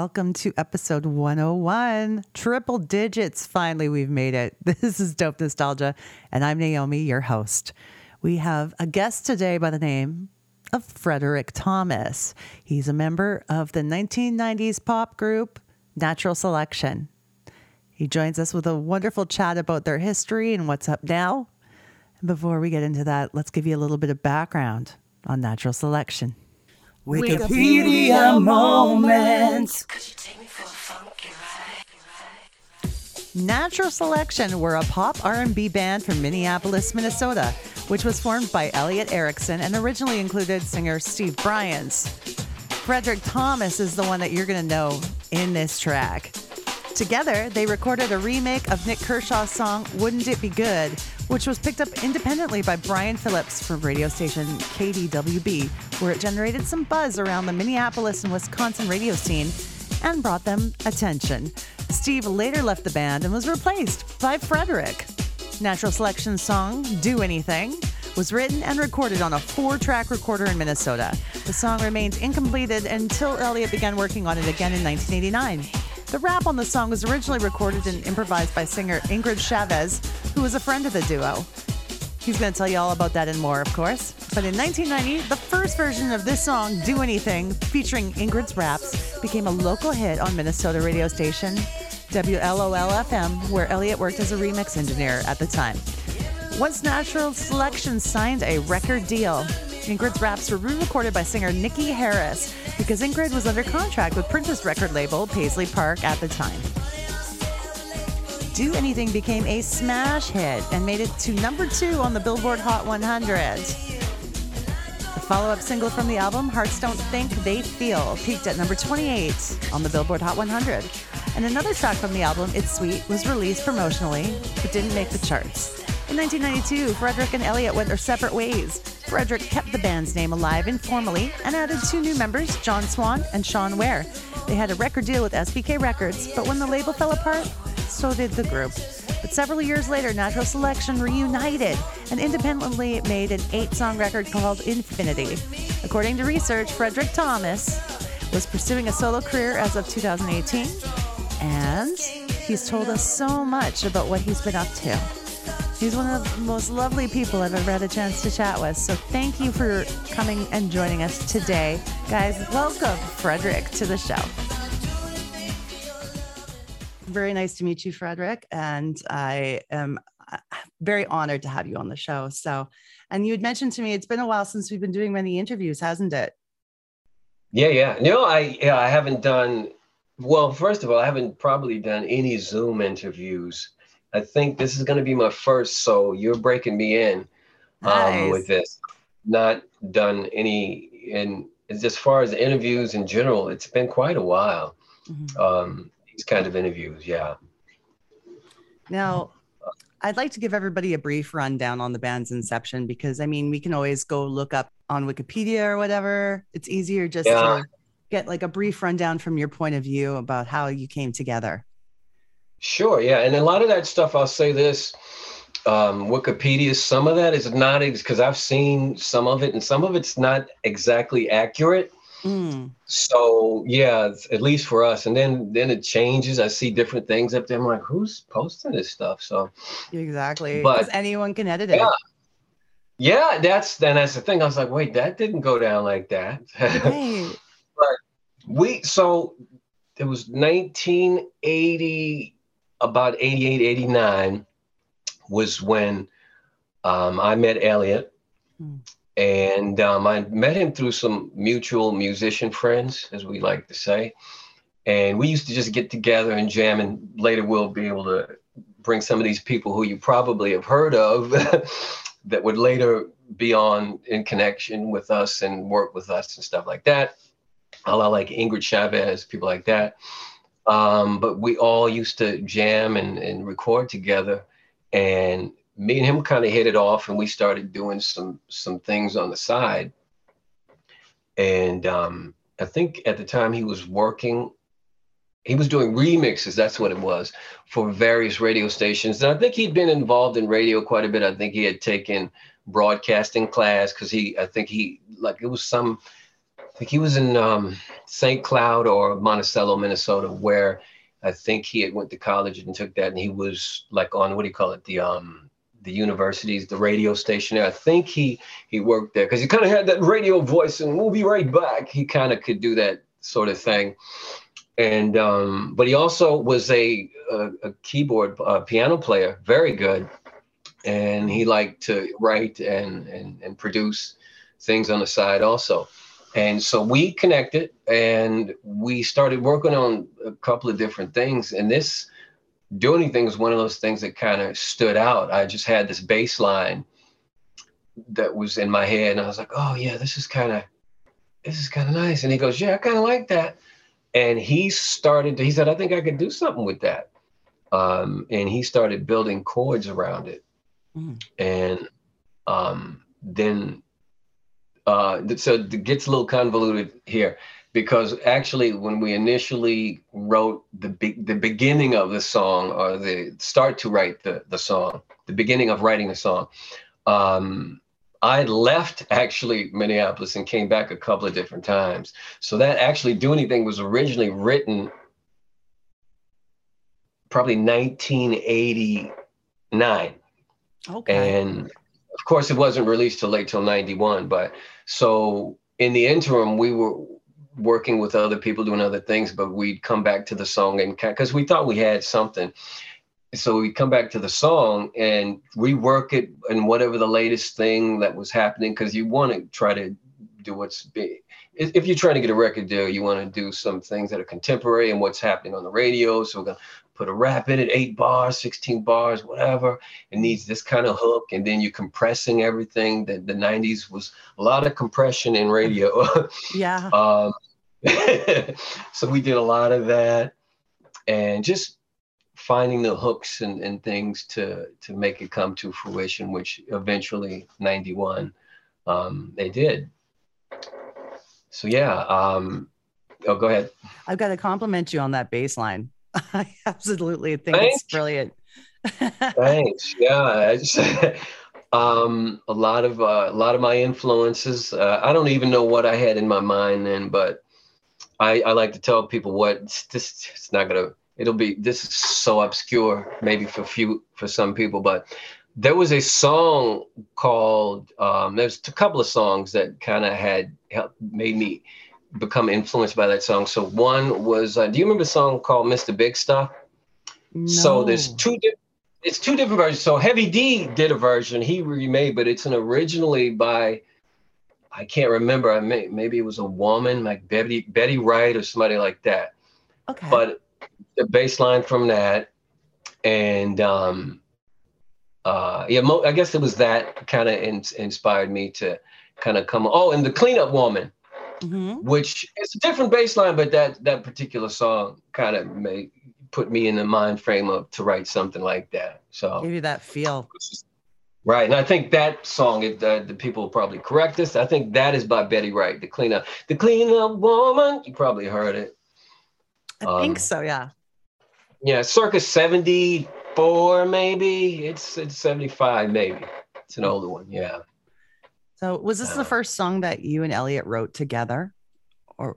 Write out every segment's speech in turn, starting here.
Welcome to episode 101. Triple digits. Finally, we've made it. This is Dope Nostalgia, and I'm Naomi, your host. We have a guest today by the name of Frederick Thomas. He's a member of the 1990s pop group Natural Selection. He joins us with a wonderful chat about their history and what's up now. And before we get into that, let's give you a little bit of background on Natural Selection. Wikipedia moments. Natural Selection were a pop R&B band from Minneapolis, Minnesota, which was formed by Elliot Erickson and originally included singer Steve Bryans. Frederick Thomas is the one that you're going to know in this track. Together, they recorded a remake of Nik Kershaw's song Wouldn't It Be Good, which was picked up independently by Brian Phillips from radio station KDWB, where it generated some buzz around the Minneapolis and Wisconsin radio scene and brought them attention. Steve later left the band and was replaced by Frederick. Natural Selection's song, Do Anything, was written and recorded on a four track recorder in Minnesota. The song remained incompleted until Elliott began working on it again in 1989. The rap on the song was originally recorded and improvised by singer Ingrid Chavez, who was a friend of the duo. He's going to tell you all about that and more, of course. But in 1990, the first version of this song, Do Anything, featuring Ingrid's raps, became a local hit on Minnesota radio station WLOL FM, where Elliott worked as a remix engineer at the time. Once Natural Selection signed a record deal, Ingrid's raps were re-recorded by singer Nikki Harris because Ingrid was under contract with Prince's record label Paisley Park at the time. Do Anything became a smash hit and made it to number two on the Billboard Hot 100. The follow up single from the album, Hearts Don't Think They Feel, peaked at number 28 on the Billboard Hot 100. And another track from the album, It's Sweet, was released promotionally but didn't make the charts. In 1992, Frederick and Elliott went their separate ways. Frederick kept the band's name alive informally and added two new members, John Swan and Sean Ware. They had a record deal with SBK Records, but when the label fell apart, so did the group. But several years later, Natural Selection reunited and independently made an eight song record called Infinity. According to research, Frederick Thomas was pursuing a solo career as of 2018, and he's told us so much about what he's been up to. He's one of the most lovely people I've ever had a chance to chat with. So thank you for coming and joining us today. Guys, welcome Frederick to the show. Very nice to meet you, Frederick. And I am uh, very honored to have you on the show. So, and you had mentioned to me it's been a while since we've been doing many interviews, hasn't it? Yeah, yeah. No, I yeah, I haven't done well, first of all, I haven't probably done any Zoom interviews. I think this is going to be my first, so you're breaking me in um, Nice. with this. Not done any, and as far as interviews in general, it's been quite a while. Mhm. Um, these kind of interviews, yeah. Now, I'd like to give everybody a brief rundown on the band's inception because I mean, we can always go look up on Wikipedia or whatever. It's easier just Yeah. to get like a brief rundown from your point of view about how you came together. Sure, yeah, and a lot of that stuff, I'll say this, um, Wikipedia, some of that is not because I've seen some of it, and some of it's not exactly accurate. Mm, So yeah, at least for us, and then then it changes. I see different things up there. I'm like, who's posting this stuff? So exactly. But- Because anyone can edit it. Yeah. yeah, that's then that's the thing. I was like, wait, that didn't go down like that. Right. we so it was 1980 about 88 89 was when um, i met elliot Hmm. and um, i met him through some mutual musician friends as we like to say and we used to just get together and jam and later we'll be able to bring some of these people who you probably have heard of that would later be on in connection with us and work with us and stuff like that a la like Ingrid Chavez, people like that. Um, but we all used to jam and, and record together. And me and him kind of hit it off and we started doing some some things on the side. And um, I think at the time he was working he was doing remixes. That's what it was for various radio stations. And I think he'd been involved in radio quite a bit. I think he had taken broadcasting class because he, I think he like it was some, think he was in um, St. Cloud or Monticello, Minnesota, where I think he had went to college and took that, and he was like on what do you call it, the um, the universities, the radio station there. I think he he worked there because he kind of had that radio voice, and we'll be right back. He kind of could do that sort of thing, and um, but he also was a a, a keyboard uh, piano player, very good, and he liked to write and and and produce things on the side also. And so we connected and we started working on a couple of different things. And this do anything was one of those things that kind of stood out. I just had this bass line that was in my head, and I was like, "Oh yeah, this is kind of, this is kind of nice." And he goes, "Yeah, I kind of like that." And he started. To, he said, "I think I could do something with that." Um, and he started building chords around it, mm. and um, then uh, so it gets a little convoluted here because actually when we initially wrote the be- the beginning of the song or the start to write the the song the beginning of writing the song um, i left actually minneapolis and came back a couple of different times. So that actually do anything was originally written probably 1989 okay. And of course it wasn't released till late till 91 but so in the interim we were working with other people doing other things, but we'd come back to the song and because we thought we had something. So we come back to the song and rework it and whatever the latest thing that was happening, because you want to try to do what's big. If you're trying to get a record deal, you want to do some things that are contemporary and what's happening on the radio. So we're gonna put a rap in it, eight bars, 16 bars, whatever. It needs this kind of hook. And then you're compressing everything. That the 90s was a lot of compression in radio. yeah. um, so we did a lot of that and just finding the hooks and, and things to to make it come to fruition which eventually 91 um, they did so yeah um, oh go ahead i've got to compliment you on that bass line i absolutely think Thanks. it's brilliant Thanks. Yeah, just, um, a lot of uh, a lot of my influences. Uh, I don't even know what I had in my mind then, but I, I like to tell people what this it's not gonna it'll be this is so obscure maybe for few for some people but there was a song called um, there's a couple of songs that kind of had helped made me become influenced by that song so one was uh, do you remember a song called mr big stuff no. so there's two di- it's two different versions so heavy d did a version he remade but it's an originally by I can't remember. I may, maybe it was a woman like Betty Betty Wright or somebody like that. Okay. But the bass line from that, and um, uh, yeah, mo- I guess it was that kind of in- inspired me to kind of come. Oh, and the cleanup woman, mm-hmm. which is a different baseline, but that that particular song kind of made put me in the mind frame of to write something like that. So give you that feel. Right, and I think that song, if the, the people will probably correct us, I think that is by Betty Wright, the cleanup, the cleanup woman. You probably heard it. I um, think so, yeah. Yeah, circa seventy four, maybe. It's it's seventy five, maybe. It's an older one, yeah. So, was this uh, the first song that you and Elliot wrote together, or?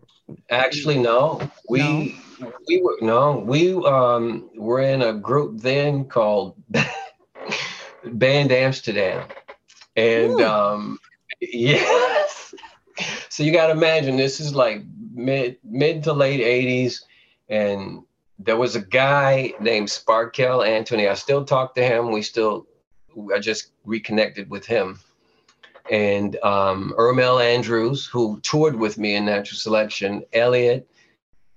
Actually, no. We no? we were no. We um were in a group then called. Band Amsterdam. And Ooh. um, yes. so you got to imagine this is like mid mid to late 80s. And there was a guy named Sparkel Anthony. I still talk to him. We still, I just reconnected with him. And um, Ermel Andrews, who toured with me in Natural Selection, Elliot,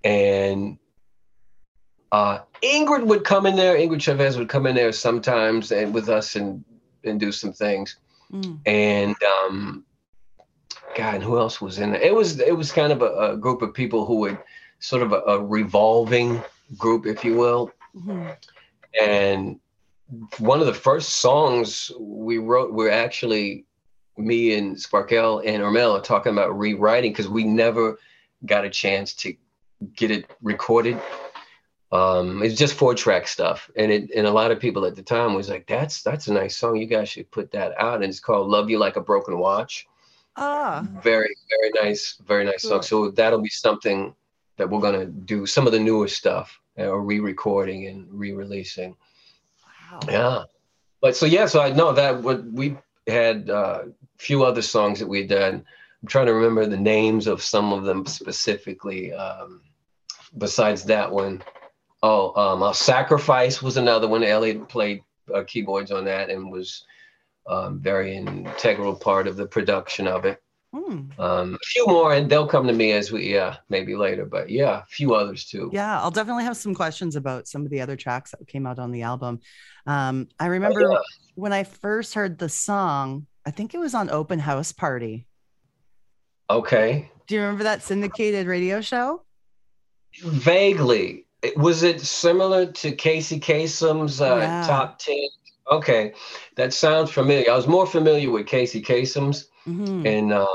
and uh, Ingrid would come in there. Ingrid Chavez would come in there sometimes and with us and and do some things. Mm. And um, God, who else was in there? It was it was kind of a, a group of people who would sort of a, a revolving group, if you will. Mm-hmm. And one of the first songs we wrote were actually me and Sparkel and Ermel are talking about rewriting because we never got a chance to get it recorded um, it's just four track stuff, and it and a lot of people at the time was like, "That's that's a nice song. You guys should put that out." And it's called "Love You Like a Broken Watch." Ah, Very very nice, very nice song. So that'll be something that we're gonna do. Some of the newer stuff, uh, or re-recording and re-releasing. wow. Yeah, but so yeah, so I know that what we had a uh, few other songs that we had done. I'm trying to remember the names of some of them specifically. Um, besides that one, oh, um, uh, Sacrifice was another one. Elliot played uh, keyboards on that and was um, very integral part of the production of it. Hmm. Um, a few more, and they'll come to me as we, yeah, maybe later, but yeah, a few others too. Yeah, I'll definitely have some questions about some of the other tracks that came out on the album. Um, I remember Oh, yeah. when I first heard the song, I think it was on Open House Party. Okay. Do you remember that syndicated radio show? Vaguely. Was it similar to Casey Kasem's uh, Yeah. top 10? Okay. That sounds familiar. I was more familiar with Casey Kasem's. Mhm. And, uh,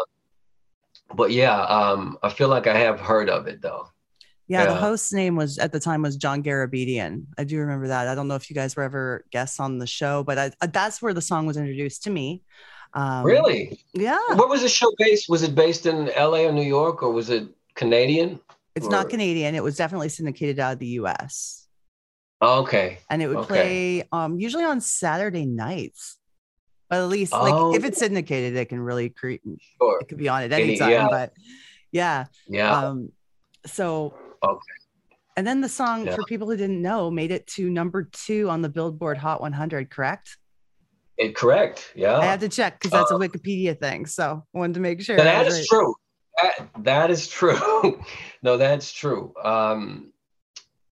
but yeah, um, I feel like I have heard of it though. Yeah, the host's name was at the time was John Garabedian. I do remember that. I don't know if you guys were ever guests on the show, but I, uh, that's where the song was introduced to me. Um, really? Yeah, What was the show based? Was it based in LA or New York or was it Canadian? it's not Canadian. It was definitely syndicated out of the U.S. Oh, okay. and it would Okay. play um usually on Saturday nights. But at least like if Oh. it's syndicated, it can really create Sure. it could be on at Any- time. yeah. But yeah. Yeah. Um so Okay. and then the song Yeah. for people who didn't know made it to number two on the Billboard Hot 100, correct? It, correct. Yeah. I had to check because that's a Uh, Wikipedia thing. So I wanted to make sure. That is right. true. That, that is true. no, that's true. Um,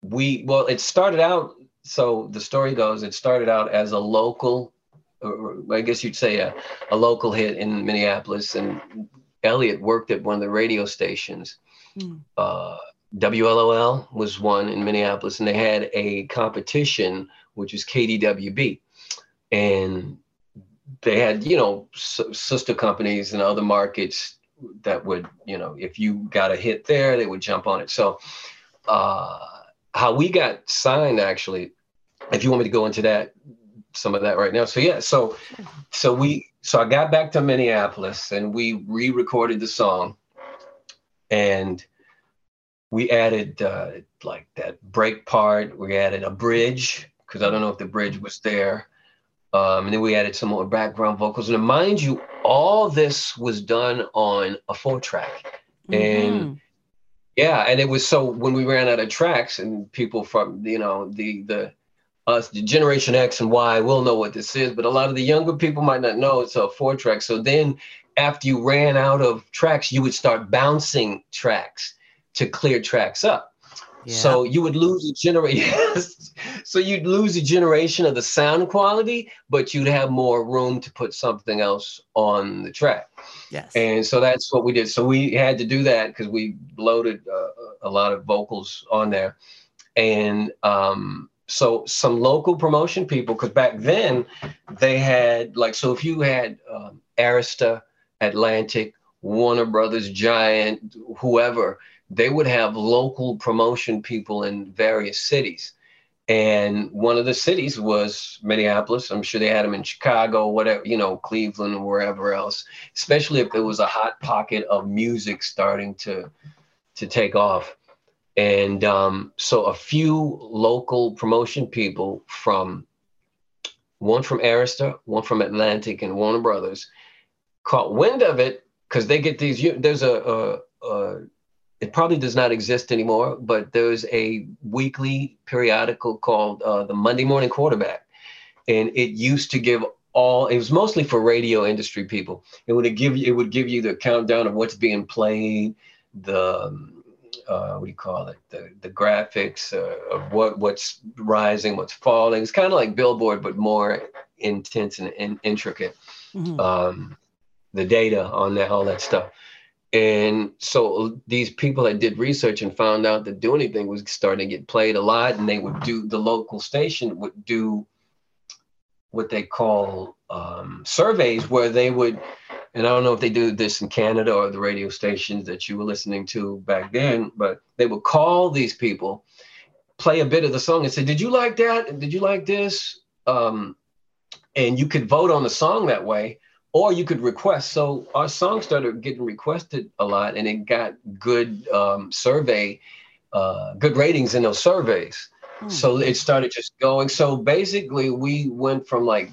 we well, it started out. So the story goes, it started out as a local, or I guess you'd say a, a local hit in Minneapolis, and Elliot worked at one of the radio stations. Hmm. Uh, WLOL was one in Minneapolis, and they had a competition, which was KDWB, and they had you know s- sister companies in other markets that would you know if you got a hit there they would jump on it so uh how we got signed actually if you want me to go into that some of that right now so yeah so so we so i got back to minneapolis and we re-recorded the song and we added uh like that break part we added a bridge because i don't know if the bridge was there um, and then we added some more background vocals. And mind you, all this was done on a four track. And Mhm. Yeah, and it was so when we ran out of tracks, and people from you know the the us the Generation X and Y will know what this is, but a lot of the younger people might not know it's a four track. So then after you ran out of tracks, you would start bouncing tracks to clear tracks up. Yeah. So you would lose a generation. so you'd lose a generation of the sound quality, but you'd have more room to put something else on the track. yes. And so that's what we did. So we had to do that because we loaded uh, a lot of vocals on there. And um, so some local promotion people, because back then they had like, so if you had um, Arista, Atlantic, Warner Brothers, Giant, whoever, they would have local promotion people in various cities. And one of the cities was Minneapolis. I'm sure they had them in Chicago, whatever, you know, Cleveland or wherever else, especially if there was a hot pocket of music starting to to take off. And um, so a few local promotion people from one from Arista, one from Atlantic, and Warner Brothers caught wind of it because they get these. There's a, a, a it probably does not exist anymore, but there's a weekly periodical called uh, the Monday Morning Quarterback, and it used to give all. It was mostly for radio industry people. It would give you. It would give you the countdown of what's being played, the um, uh, what do you call it? The the graphics uh, of what what's rising, what's falling. It's kind of like Billboard, but more intense and, and intricate Mhm. um, the data on that, all that stuff. And so these people that did research and found out that Do Anything was starting to get played a lot, and they would do the local station would do what they call um, surveys where they would, and I don't know if they do this in Canada or the radio stations that you were listening to back then, but they would call these people play a bit of the song and say, "Did you like that? Did you like this?" Um, and you could vote on the song that way, or you could request. So our song started getting requested a lot, and it got good um, survey, uh, good ratings in those surveys. Hmm. So it started just going. So basically, we went from like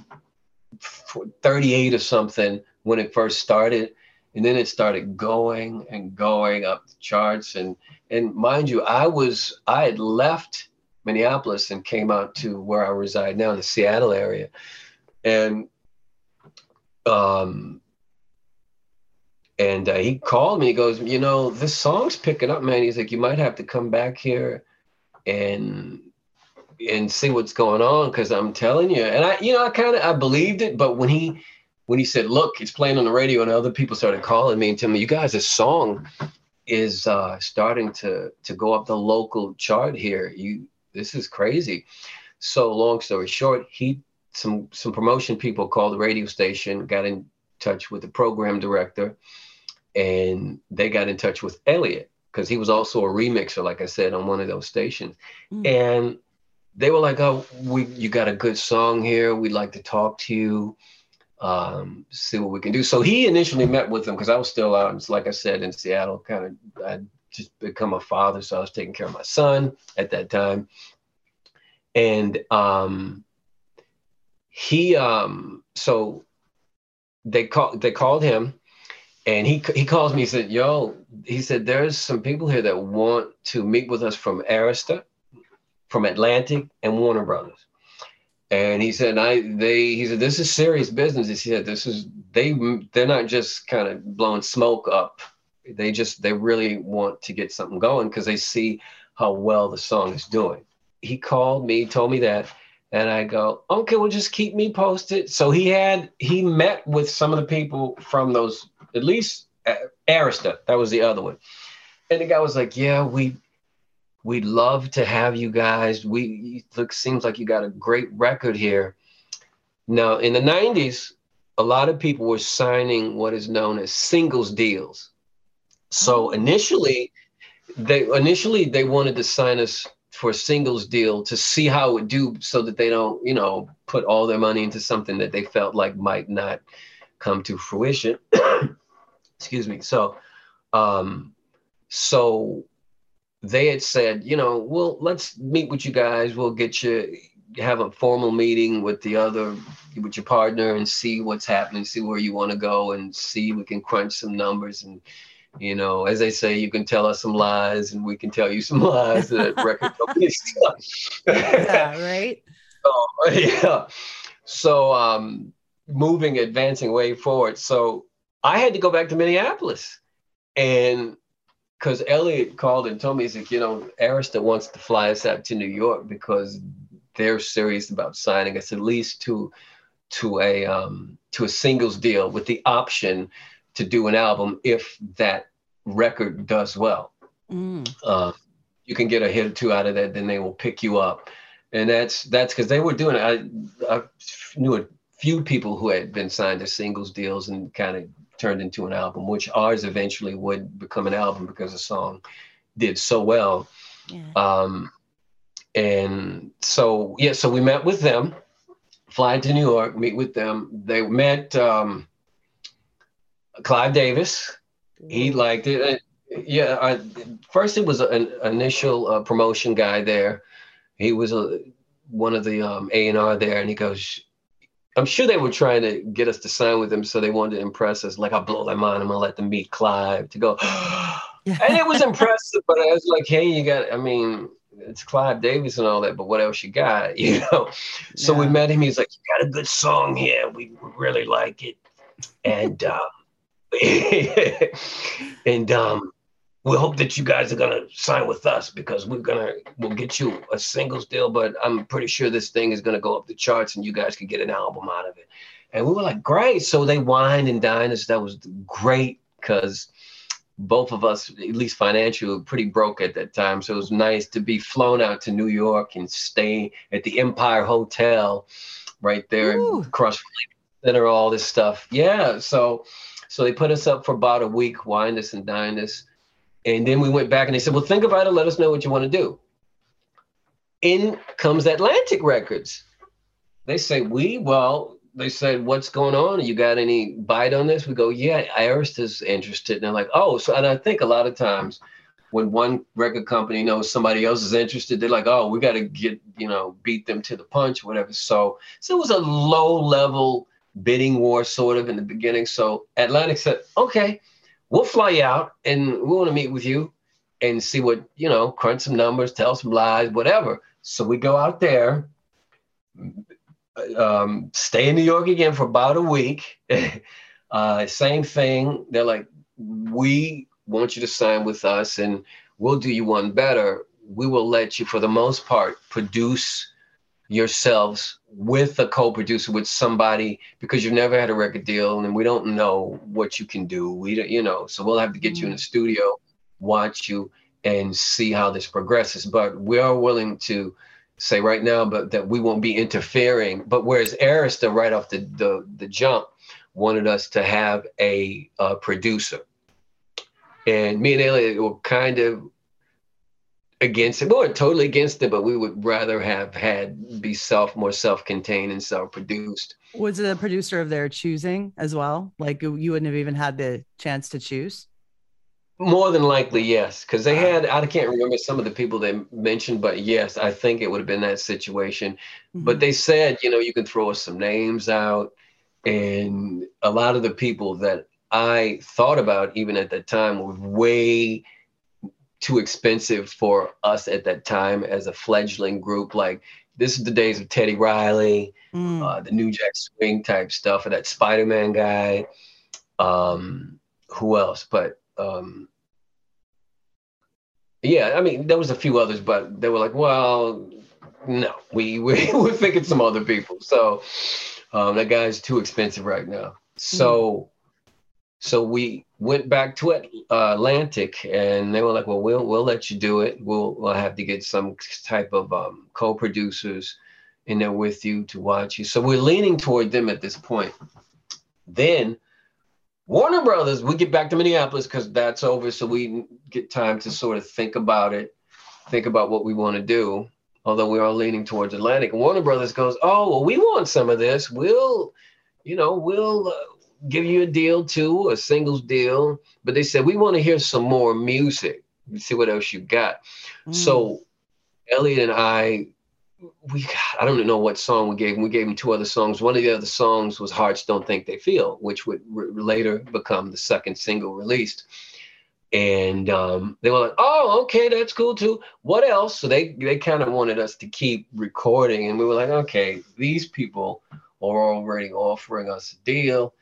38 or something when it first started, and then it started going and going up the charts. And and mind you, I was I had left Minneapolis and came out to where I reside now in the Seattle area, and um and uh, he called me. He goes, you know, this song's picking up, man. He's like, you might have to come back here and and see what's going on because I'm telling you. And I, you know, I kind of I believed it, but when he when he said, "Look, it's playing on the radio," and other people started calling me and telling me, "You guys, this song is uh, starting to to go up the local chart here. You, this is crazy." So, long story short, he some some promotion people called the radio station, got in touch with the program director, and they got in touch with Elliot because he was also a remixer, like I said, on one of those stations, mm. and they were like, "Oh, we you got a good song here. We'd like to talk to you, um, see what we can do." So he initially met with them because I was still out, like I said, in Seattle. Kind of, I'd just become a father, so I was taking care of my son at that time, and um, he, um, so they called they called him. And he, he calls me, he said, Yo, he said, there's some people here that want to meet with us from Arista from Atlantic and Warner Brothers. And he said, I they he said this is serious business. He said this is they they're not just kind of blowing smoke up. They just they really want to get something going because they see how well the song is doing. He called me, told me that, and I go, okay, well just keep me posted. So he had he met with some of the people from those at least uh, Arista. That was the other one. And the guy was like, yeah, we We'd love to have you guys. We look seems like you got a great record here. Now, in the 90s, a lot of people were signing what is known as singles deals. So oh. initially, they initially they wanted to sign us for a singles deal to see how it would do so that they don't, you know, put all their money into something that they felt like might not come to fruition. Excuse me. So um so they had said, you know, well, let's meet with you guys. We'll get you have a formal meeting with the other with your partner and see what's happening, see where you want to go, and see we can crunch some numbers and. You know, as they say, you can tell us some lies, and we can tell you some lies that record companies. yeah, right. So, yeah. So, um, moving, advancing way forward. So, I had to go back to Minneapolis, and because Elliot called and told me, he's like, you know, Arista wants to fly us out to New York because they're serious about signing us at least to to a um, to a singles deal with the option to do an album if that record does well. Mm. Uh, you can get a hit or two out of that, then they will pick you up, and that's that's because they were doing it. I, I knew a few people who had been signed to singles deals and kind of turned into an album, which ours eventually would become an album because the song did so well. Yeah. Um, and so, yeah, so we met with them, fly to New York, meet with them. They met um, Clive Davis. He liked it. yeah, I, first it was an initial uh, promotion guy there. He was a, one of the um, A&R there, and he goes, I'm sure they were trying to get us to sign with them, so they wanted to impress us. Like, I'll blow their mind. I'm gonna let them meet Clive to go. and it was impressive, but I was like, hey, you got. I mean, it's Clive Davis and all that, but what else you got? You know. So yeah. we met him. He's like, you got a good song here. We really like it, and um, and um, we hope that you guys are gonna sign with us because we're gonna we'll get you a singles deal, but I'm pretty sure this thing is gonna go up the charts and you guys can get an album out of it. And we were like, great. So they wined and dined us. That was great because both of us, at least financially, were pretty broke at that time. So it was nice to be flown out to New York and stay at the Empire Hotel right there Ooh. across center, all this stuff. Yeah. So so they put us up for about a week, wined us and dined us and then we went back and they said, well, think about it. Let us know what you want to do. in comes Atlantic Records. They say, we, well, they said, what's going on? You got any bite on this? We go, yeah, Arista's interested. And they're like, oh, so, and I think a lot of times when one record company knows somebody else is interested, they're like, oh, we got to get, you know, beat them to the punch, whatever. So, so it was a low level bidding war sort of in the beginning. So Atlantic said, okay, we'll fly you out and we want to meet with you and see what, you know, crunch some numbers, tell some lies, whatever. So we go out there, um, stay in New York again for about a week. uh, same thing. They're like, we want you to sign with us and we'll do you one better. We will let you, for the most part, produce yourselves with a co-producer with somebody because you've never had a record deal and we don't know what you can do. We don't you know so we'll have to get mm-hmm. you in the studio watch you and see how this progresses. But we are willing to say right now but that we won't be interfering. But whereas arista right off the the, the jump wanted us to have a, a producer. And me and Elliot were kind of against it. We weren't totally against it, but we would rather have had be self more self-contained and self-produced. Was it a producer of their choosing as well? Like you wouldn't have even had the chance to choose? More than likely, yes. Because they had, I can't remember some of the people they mentioned, but yes, I think it would have been that situation. Mm-hmm. But they said, you know, you can throw us some names out. And a lot of the people that I thought about even at that time were way too expensive for us at that time as a fledgling group. Like this is the days of Teddy Riley, mm. uh, the New Jack Swing type stuff, or that Spider Man guy. Um, who else? But um, yeah, I mean, there was a few others, but they were like, well, no, we we we're thinking some other people. So um, that guy's too expensive right now. So. So we went back to uh, Atlantic, and they were like, "Well, we'll we'll let you do it. We'll we'll have to get some type of um, co-producers in there with you to watch you." So we're leaning toward them at this point. Then Warner Brothers, we get back to Minneapolis because that's over, so we get time to sort of think about it, think about what we want to do. Although we are leaning towards Atlantic, and Warner Brothers goes, "Oh, well, we want some of this. We'll." You know, we'll uh, give you a deal too, a singles deal. But they said, we want to hear some more music. See what else you got. Mm. So Elliot and I, we got, I don't even know what song we gave him. We gave him two other songs. One of the other songs was Hearts Don't Think They Feel, which would re- later become the second single released. And um, they were like, "Oh, okay, that's cool too. What else?" So they they kind of wanted us to keep recording, and we were like, "Okay, these people are already offering us a deal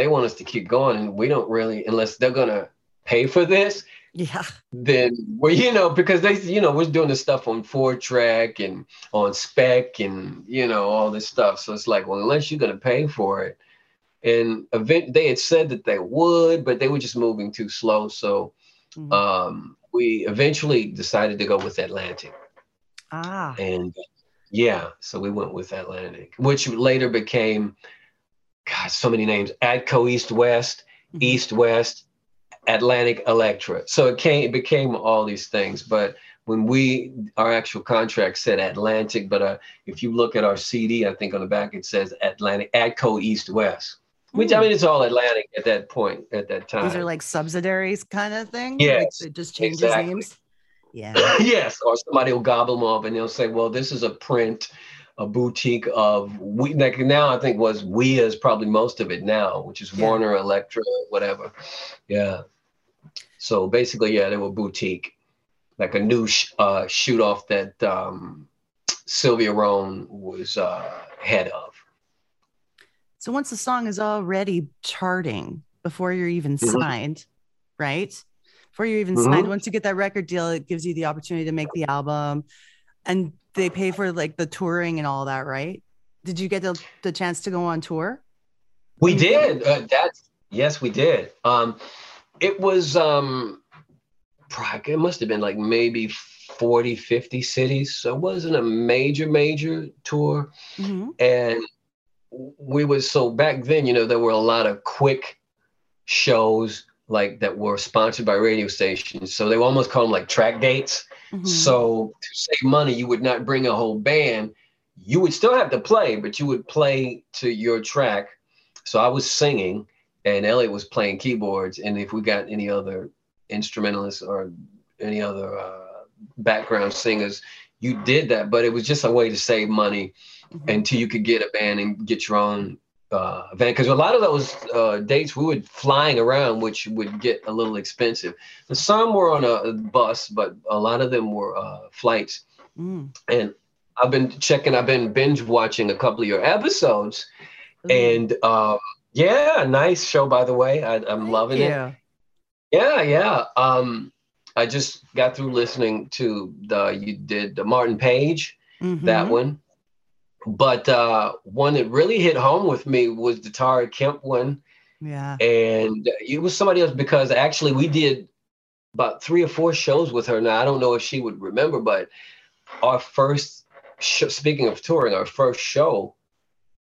they want us to keep going and we don't really unless they're gonna pay for this yeah. then well you know because they you know we're doing this stuff on four track and on spec and you know all this stuff. So it's like well unless you're gonna pay for it. And event they had said that they would but they were just moving too slow. So mm-hmm. um we eventually decided to go with atlantic. Ah. And yeah so we went with atlantic which later became God, so many names. Atco East West, mm-hmm. East West, Atlantic Elektra. So it came it became all these things. But when we our actual contract said Atlantic, but uh, if you look at our CD, I think on the back it says Atlantic Atco East West. Which I hmm. mean, it's all Atlantic at that point, at that time. These are like subsidiaries kind of thing. Yes, like it just changes exactly. names. Yeah. yes, or somebody will gobble them up and they'll say, "Well, this is a print a boutique of we like now I think was we is probably most of it now, which is yeah. Warner, Elektra, whatever. Yeah. So basically, yeah, they were boutique, like a new sh- uh, shoot off that um, Sylvia Rhone was uh, head of. So once the song is already charting before you're even mm-hmm. signed, right? Before you're even mm-hmm. signed, once you get that record deal, it gives you the opportunity to make the album. And they pay for like the touring and all that, right? Did you get the, the chance to go on tour? We did. Uh, that's yes, we did. Um, it was um, it must have been like maybe 40, 50 cities. So it wasn't a major, major tour. Mm-hmm. And we was so back then, you know, there were a lot of quick shows like that were sponsored by radio stations. So they almost call them like track dates Mm-hmm. So to save money, you would not bring a whole band. You would still have to play, but you would play to your track. So I was singing, and Elliot was playing keyboards. And if we got any other instrumentalists or any other uh, background singers, you did that. But it was just a way to save money mm-hmm. until you could get a band and get your own uh, van because a lot of those uh, dates we were flying around, which would get a little expensive. And some were on a bus, but a lot of them were uh, flights. Mm. And I've been checking. I've been binge watching a couple of your episodes, mm. and um, yeah, nice show by the way. I, am loving it. Yeah, yeah. Um, I just got through listening to the you did the Martin Page, mm-hmm. that one. But uh, one that really hit home with me was the Tara Kemp one. Yeah. And it was somebody else because actually we did about three or four shows with her. Now, I don't know if she would remember, but our first, sh- speaking of touring, our first show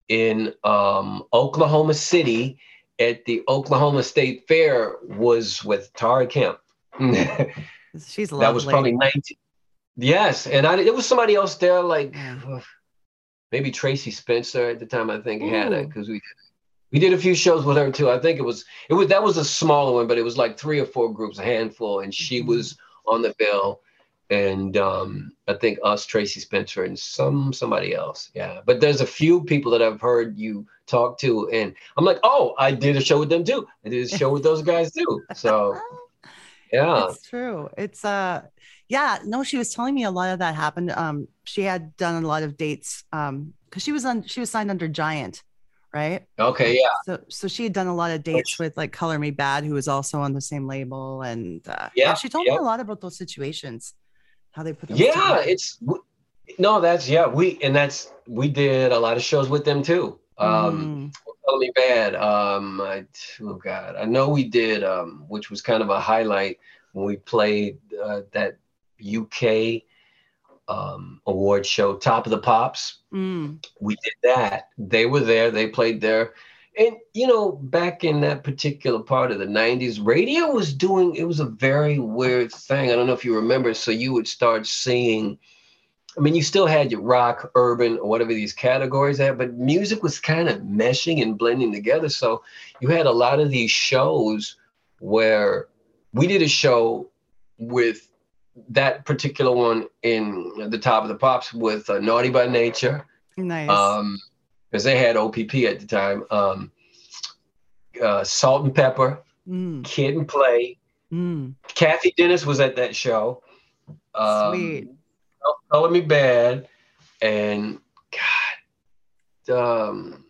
in um, Oklahoma City at the Oklahoma State Fair was with Tara Kemp. She's lovely. That was probably 19. Yes. And I, it was somebody else there, like, maybe Tracie Spencer at the time. I think Ooh. had it because we we did a few shows with her too. I think it was it was that was a smaller one, but it was like three or four groups, a handful, and she mm-hmm. was on the bill. And um, I think us, Tracie Spencer, and some somebody else. Yeah, but there's a few people that I've heard you talk to, and I'm like, oh, I did a show with them too. I did a show with those guys too. So, yeah, it's true. It's uh, yeah, no, she was telling me a lot of that happened. Um, she had done a lot of dates um because she was on she was signed under Giant, right? Okay, yeah. So so she had done a lot of dates with like Color Me Badd, who was also on the same label, and uh, yeah, yeah, she told yeah. me a lot about those situations, how they put. yeah, together. it's no, that's yeah, we and that's we did a lot of shows with them too. Um, mm. Color Me Badd. Um, I, oh god, I know we did, um, which was kind of a highlight when we played uh, that UK um, award show, Top of the Pops. Mm. We did that. They were there. They played there. And you know, back in that particular part of the '90s, radio was doing. It was a very weird thing. I don't know if you remember. So you would start seeing. I mean, you still had your rock, urban, or whatever these categories had, but music was kind of meshing and blending together. So you had a lot of these shows where we did a show with that particular one in the top of the pops with uh, Naughty by Nature. Nice. Um, because they had OPP at the time. Um, uh, Salt-N-Pepa, mm. Kid and Play. Mm. Cathy Dennis was at that show. Um, Sweet. Color Me Badd, and God, um,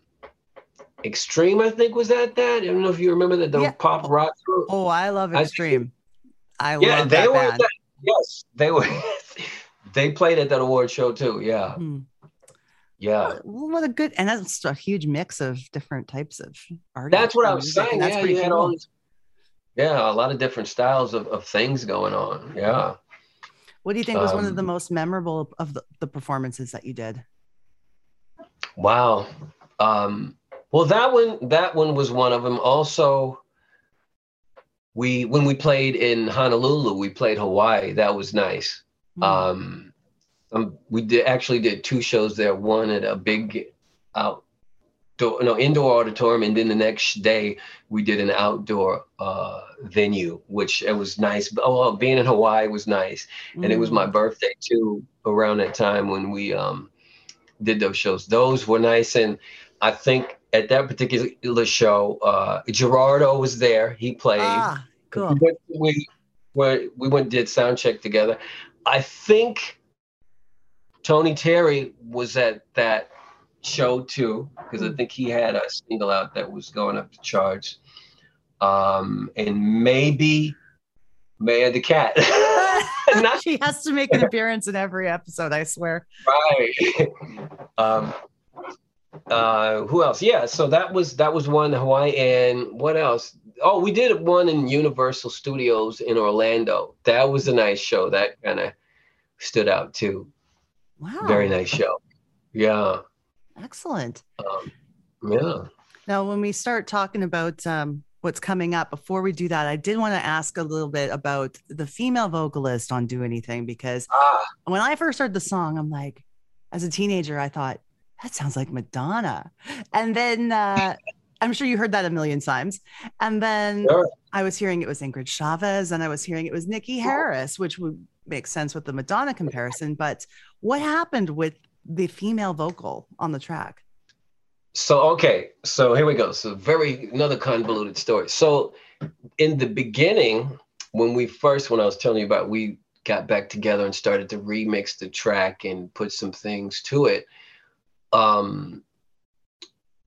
Extreme. I think was at that. I don't know if you remember that the yeah. pop rock. Oh, I love Extreme. I, I yeah, love that band. That, Yes, they were. they played at that award show too. Yeah. Hmm. Yeah. What a good and that's a huge mix of different types of artists. That's what I was saying. That's yeah, pretty cool. all yeah, a lot of different styles of, of things going on. Yeah. What do you think was um, one of the um, most memorable of the, the performances that you did? Wow. Um, well, that one that one was one of them. Also, we when we played in Honolulu, we played Hawaii. That was nice. Mm. Um, um, we did actually did two shows there. One at a big outdoor, no indoor auditorium, and then the next day we did an outdoor uh, venue, which it was nice. Oh, being in Hawaii was nice, mm. and it was my hmm. birthday too. Around that time when we um, did those shows, those were nice, and I think at that particular show, uh, Gerardo was there. He played. Ah, cool. We went, we, we, we went did sound check together. I think Tony Terry was at that show too, because I hmm. think he had a single out that was going up the charts. Um, and maybe Maya the cat. Not- she has to make an appearance in every episode, I swear. Right. um, uh who else? Yeah so that was that was one hawaii and what else? Oh we did one in universal studios in orlando. That was a nice show. That kind of stood out too. Wow. Very nice show. Yeah. Excellent. Um, yeah. Now when we start talking about um what's coming up. Before we do that, I did want to ask a little bit about the female vocalist on Do Anything because ah. when I first heard the song, I'm like, as a teenager, I thought, that sounds like Madonna. And then uh, I'm sure you heard that a million times. And then sure. I was hearing it was Ingrid Chavez and I was hearing it was Niki Haris, which would make sense with the Madonna comparison. But what happened with the female vocal on the track? So okay, so here we go. So very another convoluted story. So in the beginning, when we first, when I was telling you about, we got back together and started to remix the track and put some things to it. Um,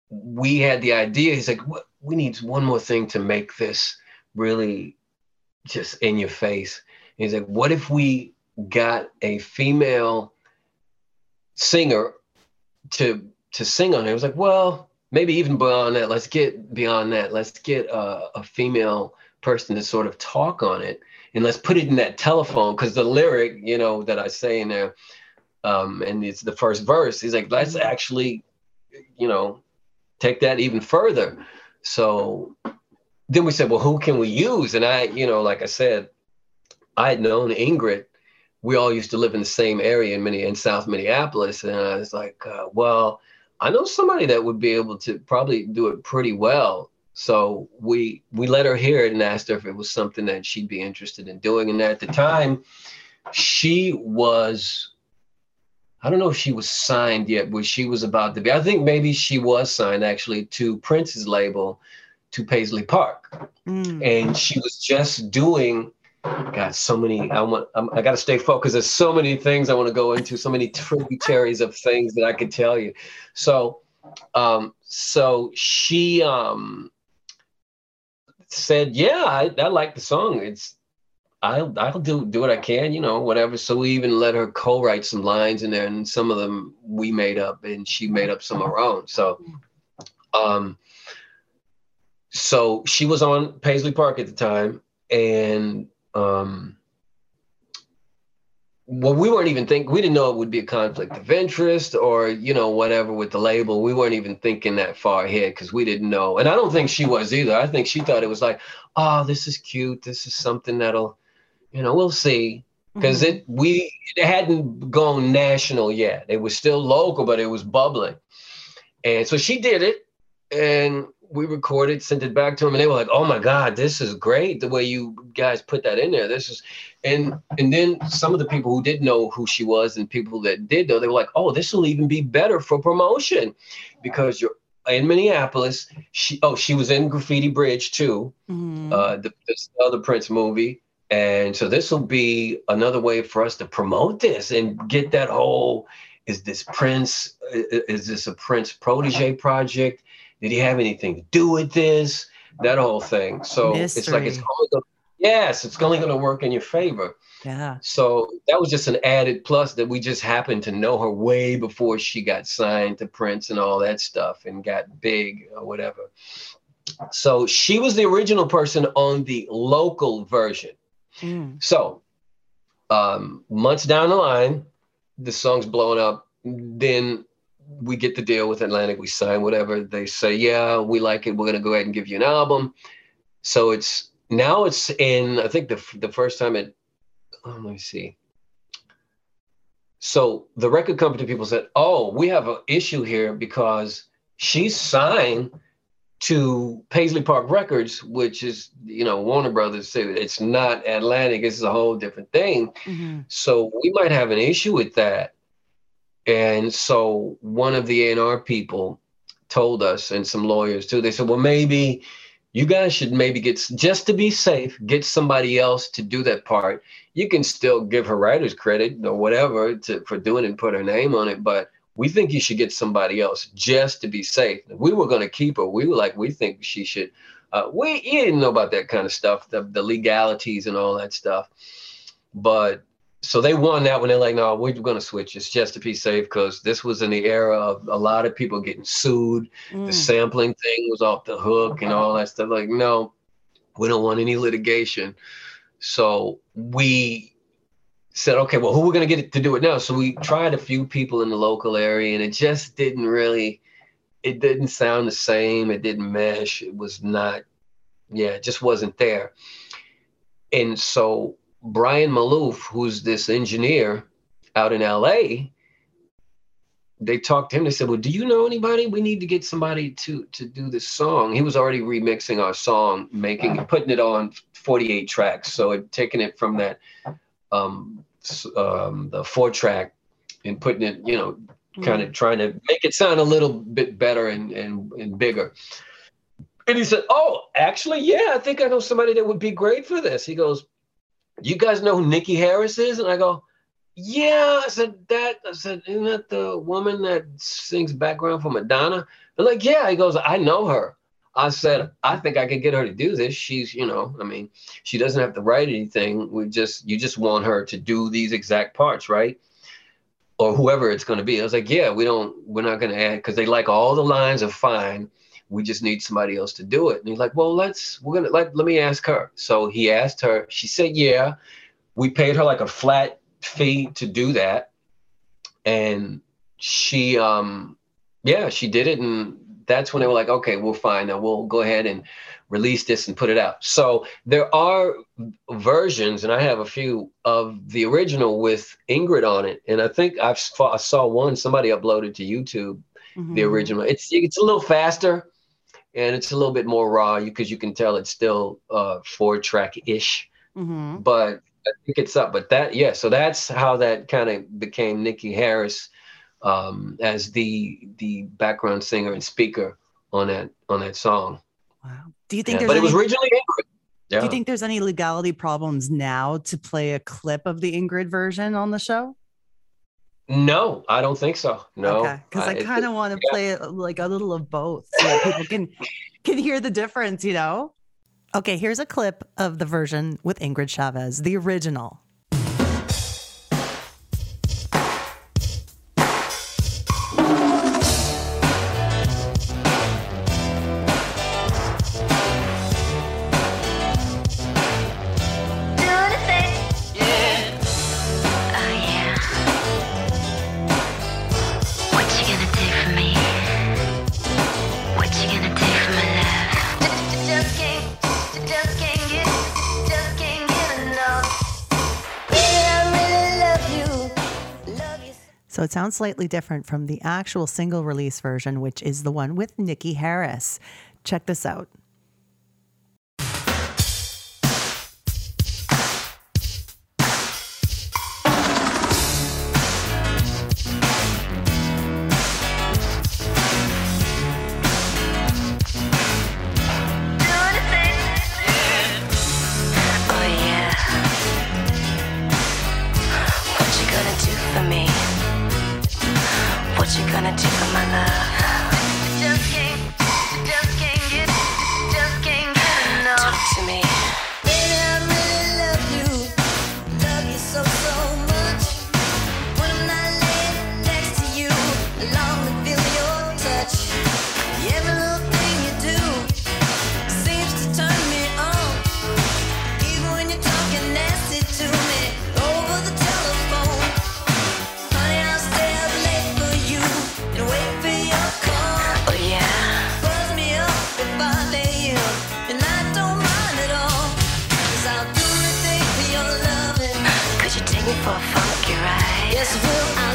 we had the idea. He's like, "What? We need one more thing to make this really just in your face." He's like, "What if we got a female singer to to sing on it?" I was like, "Well, maybe even beyond that. Let's get beyond that. Let's get a, a female person to sort of talk on it, and let's put it in that telephone because the lyric, you know, that I say in there." Um, and it's the first verse. He's like, let's actually, you know, take that even further. So then we said, well, who can we use? And I, you know, like I said, I had known Ingrid. We all used to live in the same area in many in South Minneapolis, and I was like, uh, well, I know somebody that would be able to probably do it pretty well. So we we let her hear it and asked her if it was something that she'd be interested in doing. And at the time, she was I don't know if she was signed yet, but she was about to be. I think maybe she was signed actually to Prince's label, to Paisley Park, mm. and she was just doing. Got so many. I want. I'm, I got to stay focused. There's so many things I want to go into. So many tributaries of things that I could tell you. So, um, so she um said, "Yeah, I, I like the song. It's I'll I'll do do what I can, you know, whatever. So we even let her co-write some lines in there, and some of them we made up, and she made up some of her own. So, um, so she was on Paisley Park at the time, and um, well, we weren't even thinking. We didn't know it would be a conflict of interest or you know whatever with the label. We weren't even thinking that far ahead because we didn't know, and I don't think she was either. I think she thought it was like, oh, this is cute. This is something that'll you know, we'll see because mm-hmm. it we it hadn't gone national yet. It was still local, but it was bubbling. And so she did it, and we recorded, sent it back to them, and they were like, "Oh my God, this is great! The way you guys put that in there. This is," and and then some of the people who didn't know who she was, and people that did know, they were like, "Oh, this will even be better for promotion, because you're." In Minneapolis, she oh she was in Graffiti Bridge too, mm-hmm. uh, the, the other Prince movie, and so this will be another way for us to promote this and get that whole is this Prince, is this a Prince protege project? Did he have anything to do with this? That whole thing. So Mystery. it's like it's only gonna, yes, it's only going to work in your favor. Yeah. So that was just an added plus that we just happened to know her way before she got signed to Prince and all that stuff and got big or whatever. So she was the original person on the local version. Mm. So, um, months down the line, the song's blowing up. Then we get the deal with Atlantic. We sign whatever. They say, yeah, we like it. We're gonna go ahead and give you an album. So it's now it's in. I think the the first time it. Oh, let me see. So the record company people said, "Oh, we have an issue here because she's signed to Paisley Park Records, which is, you know, Warner Brothers. Said it's not Atlantic. It's a whole different thing. Mm-hmm. So we might have an issue with that. And so one of the A&R people told us, and some lawyers too, they said, well, maybe you guys should maybe get, just to be safe, get somebody else to do that part. You can still give her writer's credit or whatever to, for doing it and put her name on it, but we think you should get somebody else just to be safe. we were going to keep her. We were like, we think she should. Uh, we you didn't know about that kind of stuff, the, the legalities and all that stuff. But so they won that when They're like, no, we're going to switch. It's just to be safe because this was in the era of a lot of people getting sued. Mm. The sampling thing was off the hook and all that stuff. Like, no, we don't want any litigation. So we said, okay, well, who are we going to get to do it now? So we tried a few people in the local area, and it just didn't really, it didn't sound the same. It didn't mesh. It was not, yeah, it just wasn't there. And so Brian Malouf, who's this engineer out in LA, they talked to him. They said, "Well, do you know anybody? We need to get somebody to to do this song." He was already remixing our song, making putting it on 48 tracks. So it taking it from that um, um the four track and putting it, you know, kind of mm. trying to make it sound a little bit better and and, and bigger. And he said, "Oh, actually, yeah, I think I know somebody that would be great for this." He goes, "You guys know who Niki Haris is?" And I go, "Yeah." I said, "That." I said, "Isn't that the woman that sings background for Madonna?" They're like, "Yeah." He goes, "I know her." I said, "I think I could get her to do this. She's, you know, I mean, she doesn't have to write anything. We just, you just want her to do these exact parts, right?" Or whoever it's going to be. I was like, "Yeah, we don't, we're not going to add because they like all the lines are fine." we just need somebody else to do it. And he's like, well, let's, we're going to, let, let me ask her. So he asked her, she said, yeah. We paid her like a flat fee to do that. And she, um, yeah, she did it. And that's when they were like, okay, we're fine. Now we'll go ahead and release this and put it out. So there are versions, and I have a few of the original with Ingrid on it. And I think I've, I saw one somebody uploaded to YouTube, mm-hmm. the original. It's it's a little faster and it's a little bit more raw because you can tell it's still uh, four track ish, mm-hmm. but I think it's up. But that yeah, so that's how that kind of became Niki Haris um, as the the background singer and speaker on that on that song. Wow. Do you think? Yeah, but it was originally Ingrid. Yeah. Do you think there's any legality problems now to play a clip of the Ingrid version on the show? No, I don't think so. No, because okay. I kind of want to yeah. play it like a little of both, so that people can can hear the difference. You know. Okay, here's a clip of the version with Ingrid Chavez, the original. It sounds slightly different from the actual single release version, which is the one with Niki Haris. Check this out. for funky your eyes. Yes, will I?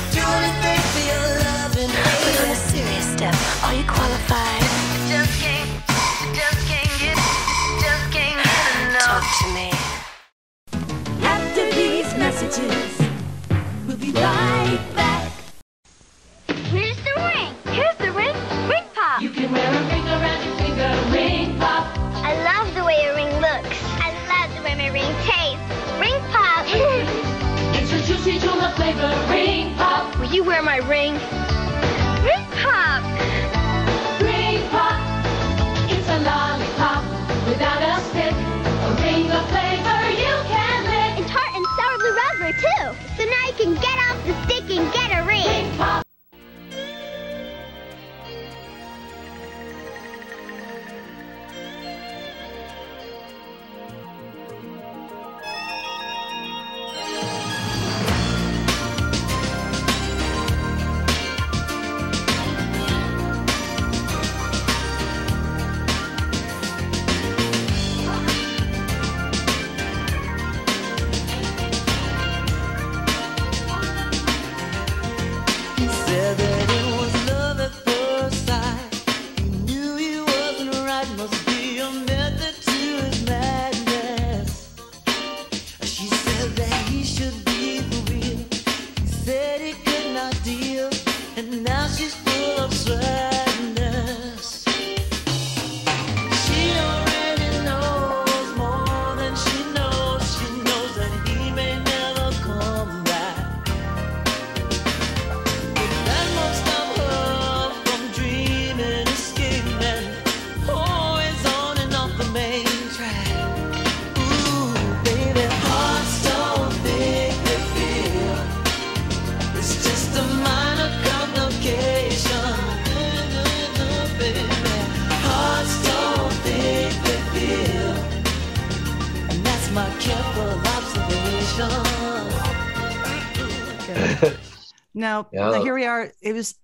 Now, yeah. now, here we are. It was,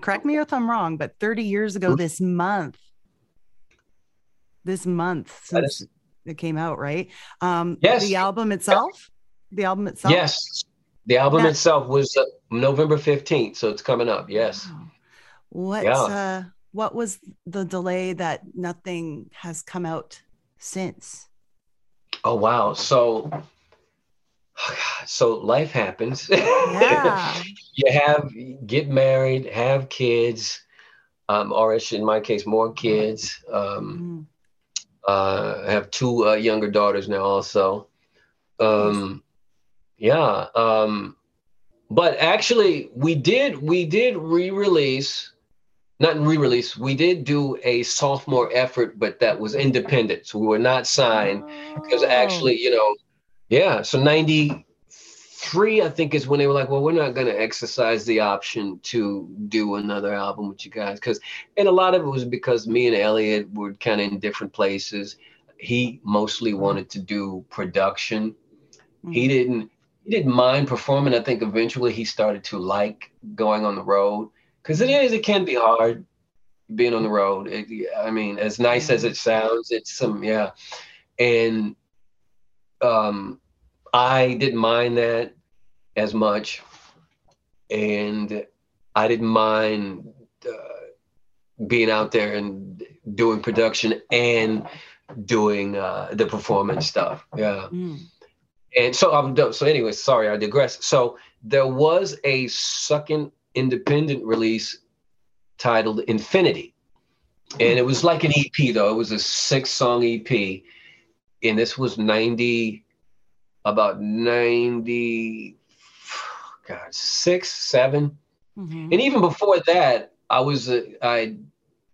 correct me if I'm wrong, but 30 years ago this month, this month since it came out, right? Um, yes. The album itself? The album itself? Yes. The album yeah. itself was uh, November 15th, so it's coming up. Yes. Wow. What, yeah. uh, what was the delay that nothing has come out since? Oh, wow. So so life happens. Yeah. you have get married, have kids, um, or in my case, more kids. Um, mm. uh, I have two uh, younger daughters now, also. Um, yeah. Um, but actually, we did we did re-release, not re-release. We did do a sophomore effort, but that was independent, so we were not signed because oh. actually, you know yeah. So 93, I think, is when they were like, well, we're not going to exercise the option to do another album with you guys. Because, and a lot of it was because me and Elliot were kind of in different places. He mostly wanted to do production. Mm-hmm. He didn't. He didn't mind performing. I think eventually he started to like going on the road because it is. It can be hard being on the road. It, I mean, as nice as it sounds, it's some yeah. And um, I didn't mind that as much, and I didn't mind uh, being out there and doing production and doing uh, the performance stuff. Yeah. Mm. And so I'm done. so anyway, sorry, I digress. So there was a second independent release titled Infinity. And it was like an EP though. It was a six song EP and this was 90 about 90 god six 7 mm-hmm. and even before that i was uh, i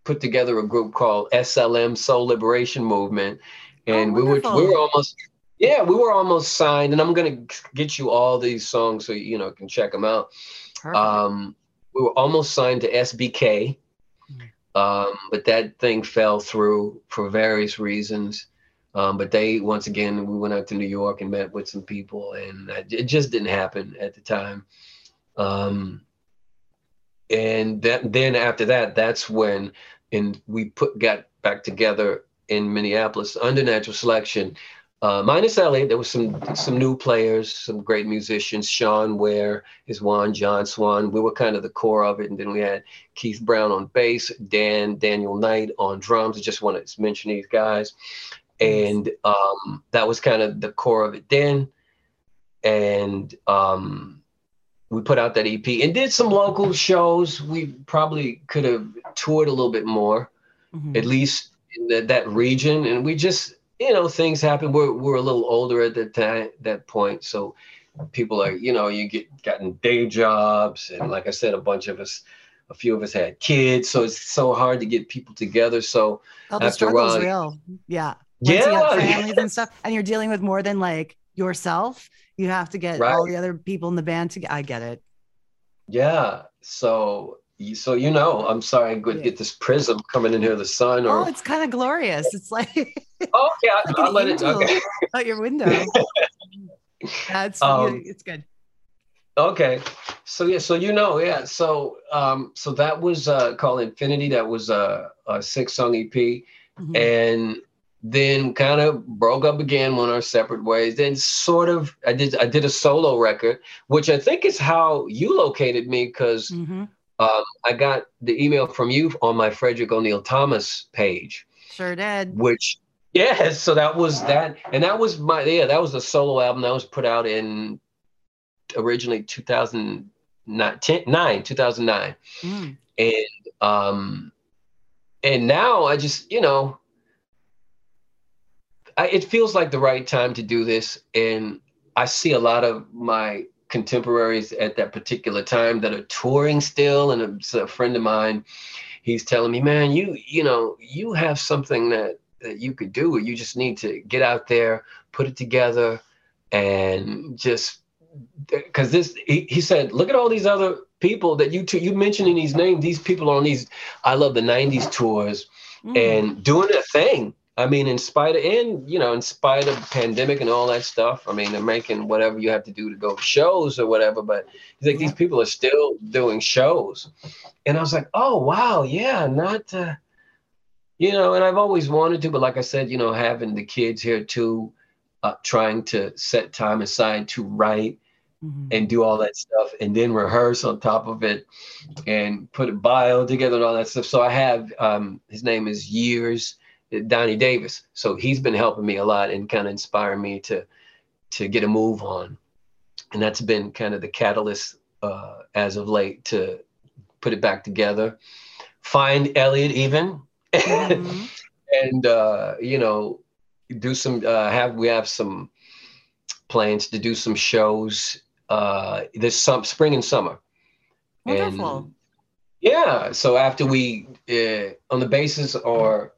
put together a group called slm soul liberation movement. And oh, we were we were almost yeah we were almost signed. And i'm gonna get you all these songs so you know can check them out. Perfect. um we were almost signed to sbk mm. um, but that thing fell through for various reasons um, but they, once again, we went out to New York and met with some people, and it just didn't happen at the time. Um, and that, then after that, that's when, and we put got back together in Minneapolis under Natural Selection. Uh, minus Elliot, there was some some new players, some great musicians. Sean Ware is one, John Swan. We were kind of the core of it, and then we had Keith Brown on bass, Dan Daniel Knight on drums. I just want to mention these guys, and um, that was kind of the core of it then. And um, we put out that EP and did some local shows. We probably could have toured a little bit more, mm-hmm. at least in the, that region. And we just, you know, things happen. We're we're a little older at that time, that point, so people are, you know, you get gotten day jobs, and like I said, a bunch of us a few of us had kids, so it's so hard to get people together. So oh, after struggle's real. Yeah yeah. you have families and stuff, and you're dealing with more than like yourself, you have to get right. all the other people in the band to. I get it. Yeah. So so you know, I'm sorry, I could get this prism coming in here, the sun. Or oh, it's kind of glorious. It's like oh, okay, like I'll let it okay. out your window. That's um, it's good. Okay, so yeah, so you know, yeah, so um, so that was uh, called Infinity. That was a, a six song EP, mm-hmm. and then kind of broke up again went our separate ways. Then sort of i did i did a solo record which i think is how you located me because mm-hmm. um, i got the email from you on my frederick O'Neill thomas page. Sure did. Which yeah so that was that and that was my yeah that was a solo album that was put out in originally 2009 2009 mm. and um and now i just you know I, it feels like the right time to do this, and I see a lot of my contemporaries at that particular time that are touring still. And a, a friend of mine, he's telling me, "Man, you you know you have something that that you could do. You just need to get out there, put it together, and just." Because this, he, he said, look at all these other people that you two, you mentioning these names. These people on these, I love the '90s tours, mm. and doing a thing I mean, in spite of, and you know, in spite of pandemic and all that stuff, I mean, they're making whatever you have to do to go to shows or whatever. But he's like, these people are still doing shows, and I was like, oh wow, yeah, not, uh, you know. And I've always wanted to, but like I said, you know, having the kids here too, uh, trying to set time aside to write mm-hmm. and do all that stuff, and then rehearse on top of it, and put a bio together and all that stuff. So I have, um, his name is Years Donnie Davis. So he's been helping me a lot and kind of inspiring me to to get a move on. And that's been kind of the catalyst uh, as of late to put it back together. Find Elliot even, mm-hmm. and uh, you know, do some uh, have we have some plans to do some shows uh, this some spring and summer. Wonderful. And, yeah. So after we, uh, on the basis or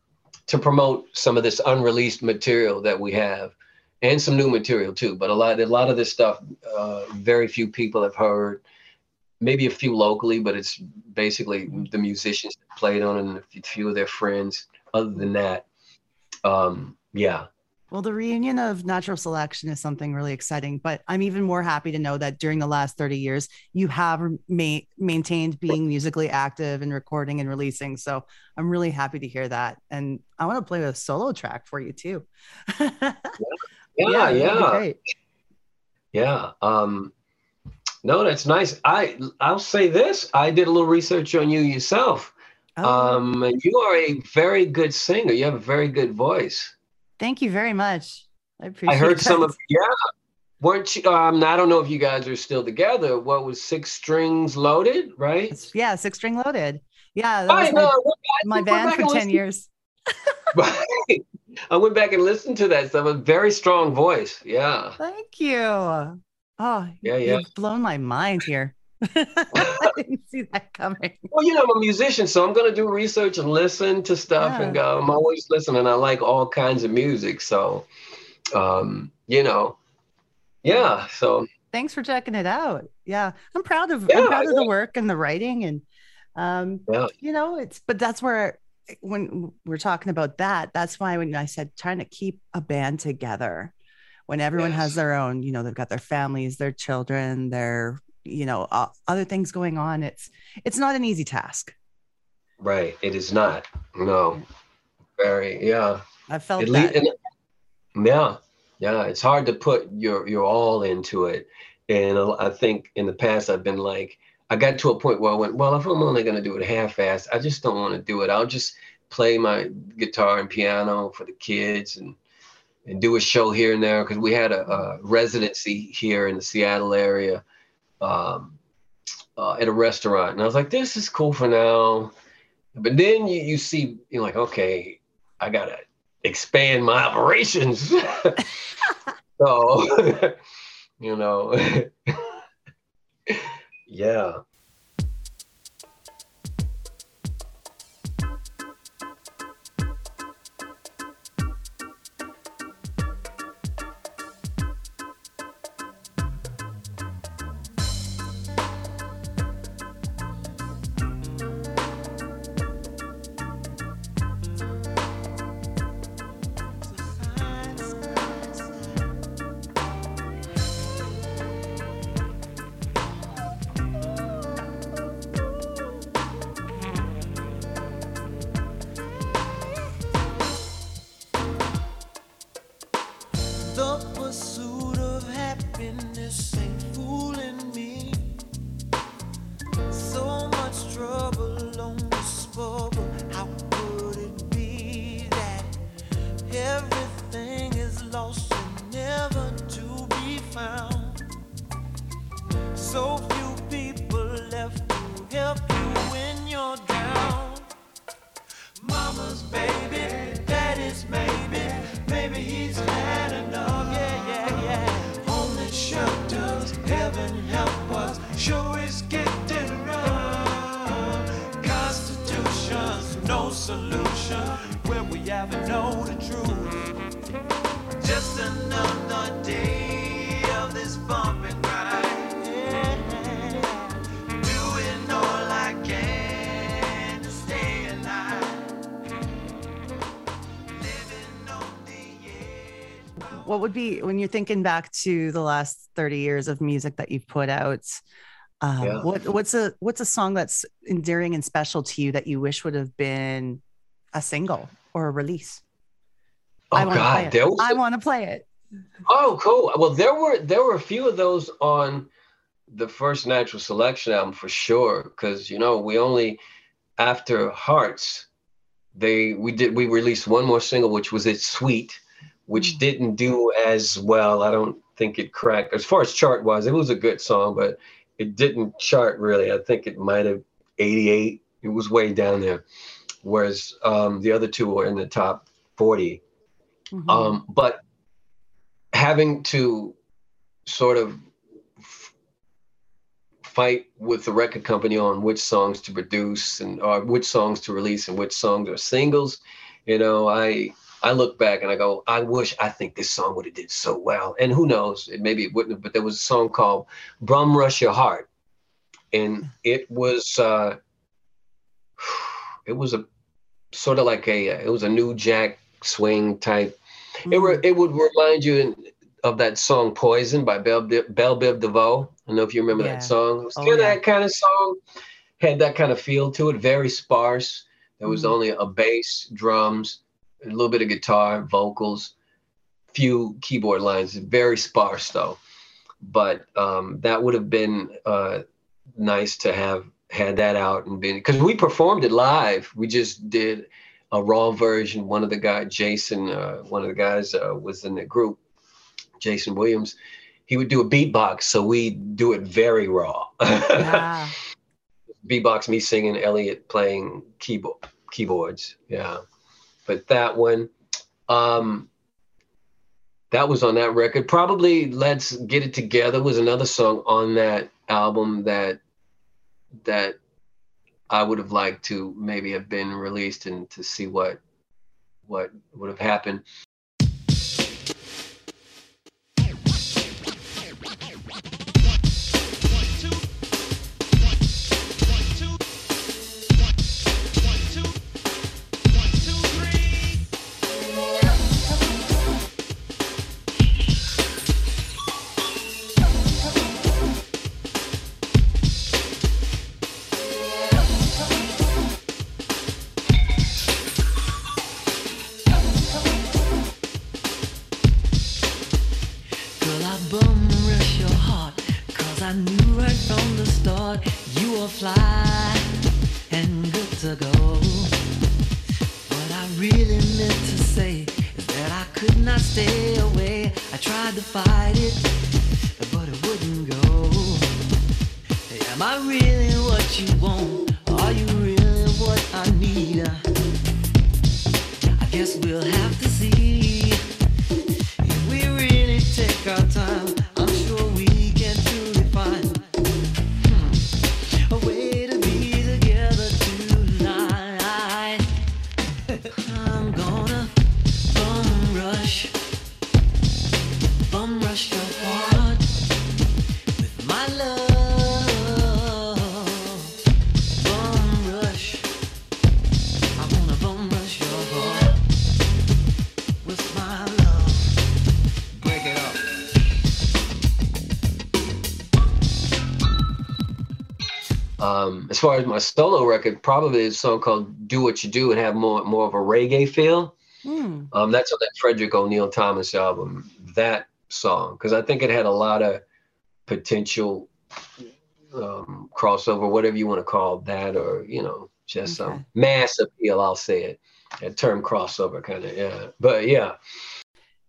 to promote some of this unreleased material that we have and some new material too but a lot a lot of this stuff uh, very few people have heard maybe a few locally but it's basically the musicians that played on it and a few of their friends. Other than that um, yeah well, the reunion of natural selection is something really exciting, but I'm even more happy to know that during the last 30 years, you have ma- maintained being musically active and recording and releasing. So I'm really happy to hear that. And I want to play a solo track for you too. yeah, yeah. Yeah. yeah. Um, no, that's nice. I I'll say this. I did a little research on you yourself. Oh. Um, you are a very good singer. You have a very good voice. Thank you very much. I appreciate. It. I heard that. some of yeah. Weren't you? Um, I don't know if you guys are still together. What was Six Strings Loaded, right? It's, yeah, Six String Loaded. Yeah, that was my, my band for ten years. right. I went back and listened to that stuff. A very strong voice. Yeah. Thank you. Oh, yeah, yeah. You've blown my mind here. I didn't see that coming. Well, you know, I'm a musician, so I'm going to do research and listen to stuff, yeah. and go, I'm always listening. I like all kinds of music, so um, you know, yeah. So thanks for checking it out. Yeah, I'm proud of yeah, I'm proud of the work and the writing, and um, you know, it's but that's where when we're talking about that, that's why when I said trying to keep a band together when everyone yes. has their own, you know, they've got their families, their children, their you know uh, other things going on it's it's not an easy task. Right. It is not. No. Very yeah. I felt that. Yeah. Yeah. It's hard to put your your all into it. And i think in the past i've been like i got to a point where i went well if i'm only going to do it half-assed i just don't want to do it. I'll just play my guitar and piano for the kids and and do a show here and there because we had a, a residency here in the seattle area um, uh, at a restaurant, and I was like, "This is cool for now." But then you, you see, you're like, "Okay, I gotta expand my operations." so, you know, yeah. Be when you're thinking back to the last 30 years of music that you've put out? Um, yeah. What what's a what's a song that's endearing and special to you that you wish would have been a single or a release? Oh I God, there was I want to play it. Oh, cool. Well, there were there were a few of those on the first Natural Selection album for sure, because you know we only after Hearts they we did we released one more single which was It's Sweet, which mm. didn't do as well. I don't think it cracked as far as chart wise. It was a good song, but it didn't chart really. I think it might have 88. It was way down there, whereas um, the other two were in the top 40. Mm-hmm. Um, but having to sort of fight with the record company on which songs to produce and or which songs to release and which songs are singles you know i i look back and i go i wish i think this song would have did so well and who knows it maybe it wouldn't have but there was a song called Brum rush your heart and it was uh it was a sort of like a it was a new jack swing type mm. it were it would remind you of that song Poison by Bell, Bell Biv DeVoe. I don't know if you remember yeah. that song. It was oh, of yeah. that kind of song, had that kind of feel to it, very sparse. There was mm only a bass, drums, a little bit of guitar, vocals, few keyboard lines, very sparse though. But um, that would have been uh, nice to have had that out and been because we performed it live. We just did a raw version. One of the guys, Jason, uh, one of the guys uh, was in the group Jason Williams, he would do a beatbox. So we do it very raw. Yeah. beatbox, me singing, Elliot playing keyboard keyboards. Yeah. But that one, um, that was on that record. Probably Let's Get It Together was another song on that album that that I would have liked to maybe have been released and to see what what would have happened. As far as my solo record, probably is a song called "Do What You Do" and have more more of a reggae feel. Mm. Um, that's on that Frederick O'Neill Thomas album. That song, because I think it had a lot of potential um, crossover, whatever you want to call that, or you know, just okay. some mass appeal. I'll say it. That term crossover, kind of, yeah. But yeah.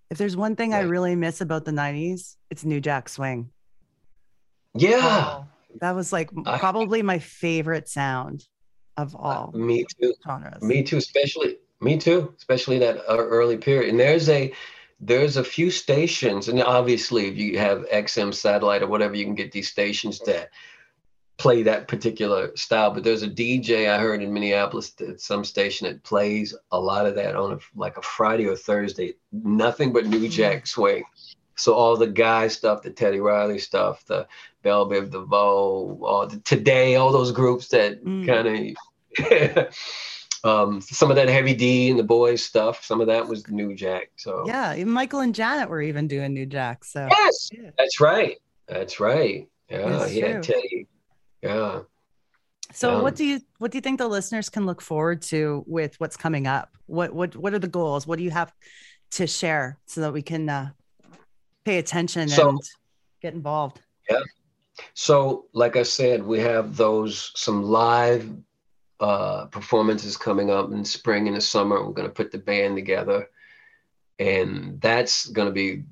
If there's one thing yeah. I really miss about the '90s, it's New Jack Swing. Yeah. Oh that was like probably my favorite sound of all. Uh, me too. Genres. Me too, especially me too, especially that uh, early period. And there's a there's a few stations, and obviously if you have XM satellite or whatever, you can get these stations that play that particular style. But there's a DJ I heard in Minneapolis at some station that plays a lot of that on a, like a Friday or Thursday. Nothing but New Jack mm. swing. So all the guy stuff, the Teddy Riley stuff, the Bell Biv DeVoe, all the Today, all those groups that mm. kind of um, some of that heavy D and the boys stuff. Some of that was New Jack. So yeah, even Michael and Janet were even doing New Jack. So yes, yeah. that's right. That's right. Yeah, That's yeah. Teddy. Yeah. So Um, what do you what do you think the listeners can look forward to with what's coming up? What what what are the goals? What do you have to share so that we can uh, pay attention So- and get involved? So, like I said, we have those some live uh, performances coming up in spring and the summer. We're going to put the band together, and that's going to be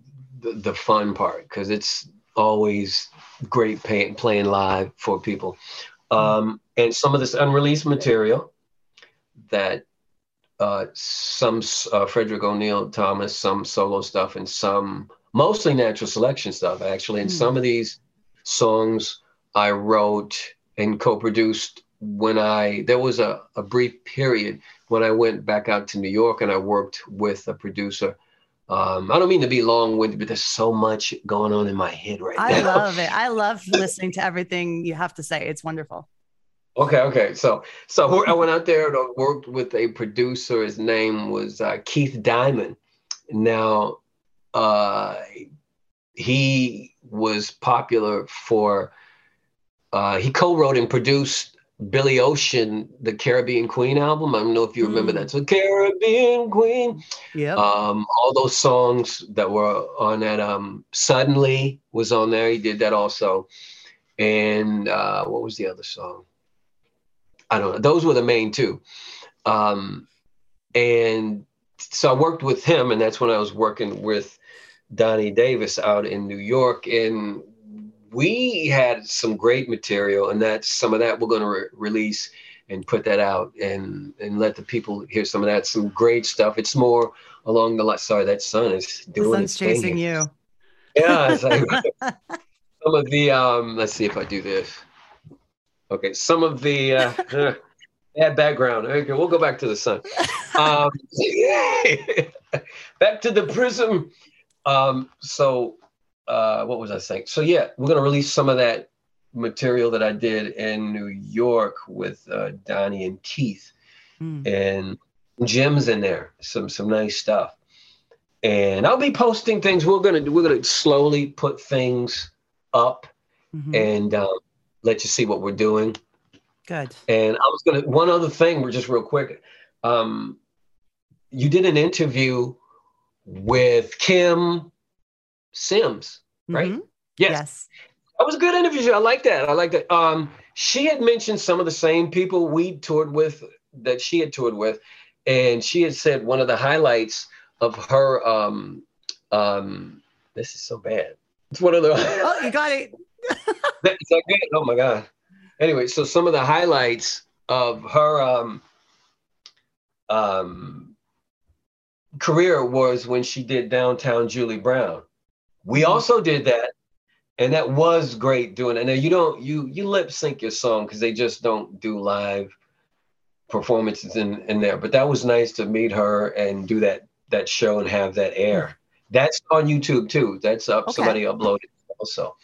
the, the fun part because it's always great pay, playing live for people. Um, and some of this unreleased material that uh, some uh, Frederick O'Neill Thomas, some solo stuff, and some mostly natural selection stuff actually. And Hmm. some of these songs I wrote and co-produced when I there was a, a brief period when I went back out to New York and I worked with a producer. Um, I don't mean to be long-winded, but there's so much going on in my head right I now. I love it. I love listening to everything you have to say. It's wonderful. Okay, okay. So, so I went out there and worked with a producer. His name was uh, Keith Diamond. Now, uh, he was popular for. Uh, he co-wrote and produced Billy Ocean, the Caribbean Queen album. I don't know if you remember Mm. that. So, Caribbean Queen. Yeah. Um, all those songs that were on that. Um, Suddenly was on there. He did that also. And uh, what was the other song? I don't know. Those were the main two. Um, and so I worked with him, and that's when I was working with Donnie Davis out in New York. And we had some great material, and that's some of that we're going to re- release and put that out and and let the people hear some of that. Some great stuff. It's more along the line. Sorry, that sun is the doing sun's its chasing here. you. Yeah, like some of the um. Let's see if I do this. Okay, some of the uh, uh, bad background. Okay, we'll go back to the sun. Um, back to the prism. Um, so, uh, what was I saying? So yeah, we're gonna release some of that material that I did in New York with uh, Donnie and Keith Mm. and Jim's in there. Some some nice stuff. And I'll be posting things. We're gonna we're gonna slowly put things up Mhm. and um, let you see what we're doing. Good. And I was gonna one other thing, we're just real quick. Um, you did an interview with Kym Sims, right? Mhm. Yes. Yes. That was a good interview. I like that. I like that. Um, she had mentioned some of the same people we toured with that she had toured with, and she had said one of the highlights of her. Um, um, this is so bad. It's one of the. Oh, you got it. That- is that good? Oh my god. Anyway, so some of the highlights of her um, um, career was when she did Downtown Julie Brown. We mm-hmm. also did that, and that was great doing it. Now you don't you you lip sync your song because they just don't do live performances in in there. But that was nice to meet her and do that that show and have that air. Mm-hmm. That's on YouTube too. That's up. Okay. Somebody uploaded also.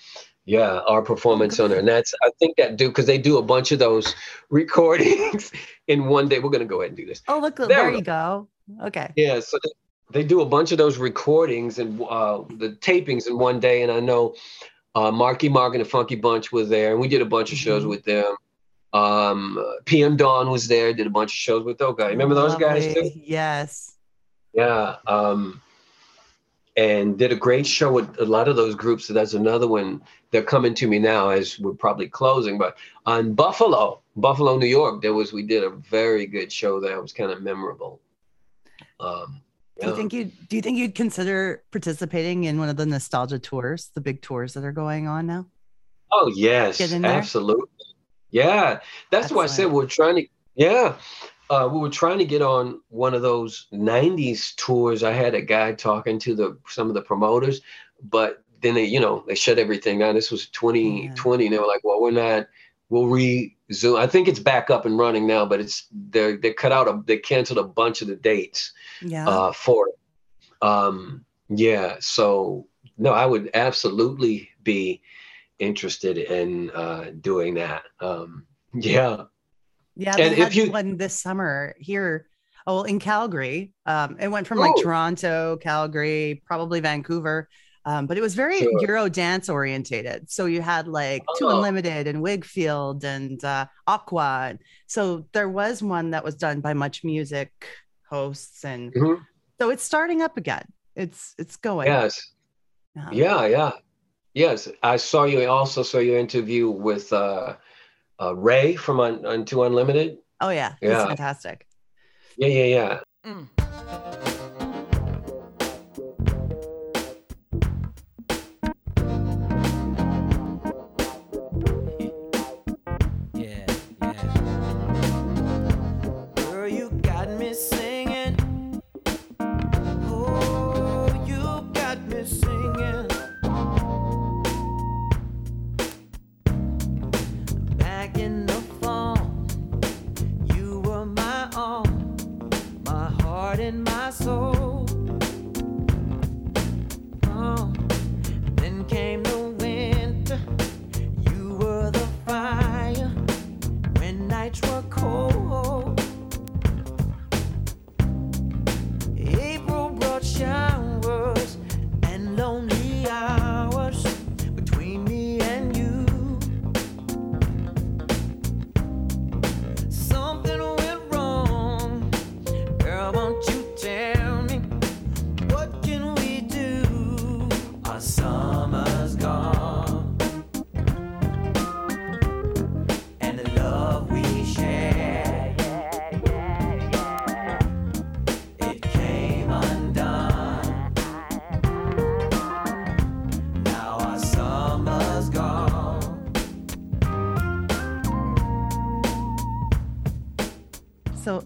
Yeah, our performance on there, and that's I think that do because they do a bunch of those recordings in one day. We're gonna go ahead and do this. Oh, look, There there you go. Okay. Yeah, so they, do a bunch of those recordings and uh, the tapings in one day, and I know uh, Marky Mark and the Funky Bunch was there, and we did a bunch of shows Mhm. with them. Um, PM Dawn was there, did a bunch of shows with those guys. Remember those guys too? Yes. Yeah. Um, and did a great show with a lot of those groups. So that's another one. They're coming to me now as we're probably closing. But on Buffalo, Buffalo, New York, there was we did a very good show there. It was kind of memorable. Um, Do you think you do you think you'd consider participating in one of the nostalgia tours, the big tours that are going on now? Oh yes, Get in there? absolutely. Yeah, that's why I said we're trying to. Yeah, uh, we were trying to get on one of those '90s tours. I had a guy talking to the some of the promoters, but then they, you know, they shut everything down. This was 2020, and they were like, "Well, we're not. We'll resume. I think it's back up and running now, but it's they they cut out a they canceled a bunch of the dates Yeah. uh, for it. Um, yeah, so no, I would absolutely be interested in uh, doing that. Um, yeah, Yeah, they and had you, one this summer here. Oh, in Calgary. Um, it went from like oh. Toronto, Calgary, probably Vancouver. Um, but it was very sure. Euro dance orientated. So you had like oh. 2 Unlimited and Whigfield and uh, Aqua. So there was one that was done by Much Music hosts, and mm-hmm. so it's starting up again. It's it's going. Yes. Um, yeah, yeah, yes. I saw you. also saw your interview with uh, uh, Ray from on, on 2 Unlimited. Oh yeah, yeah, fantastic. Yeah, yeah, yeah. Mm.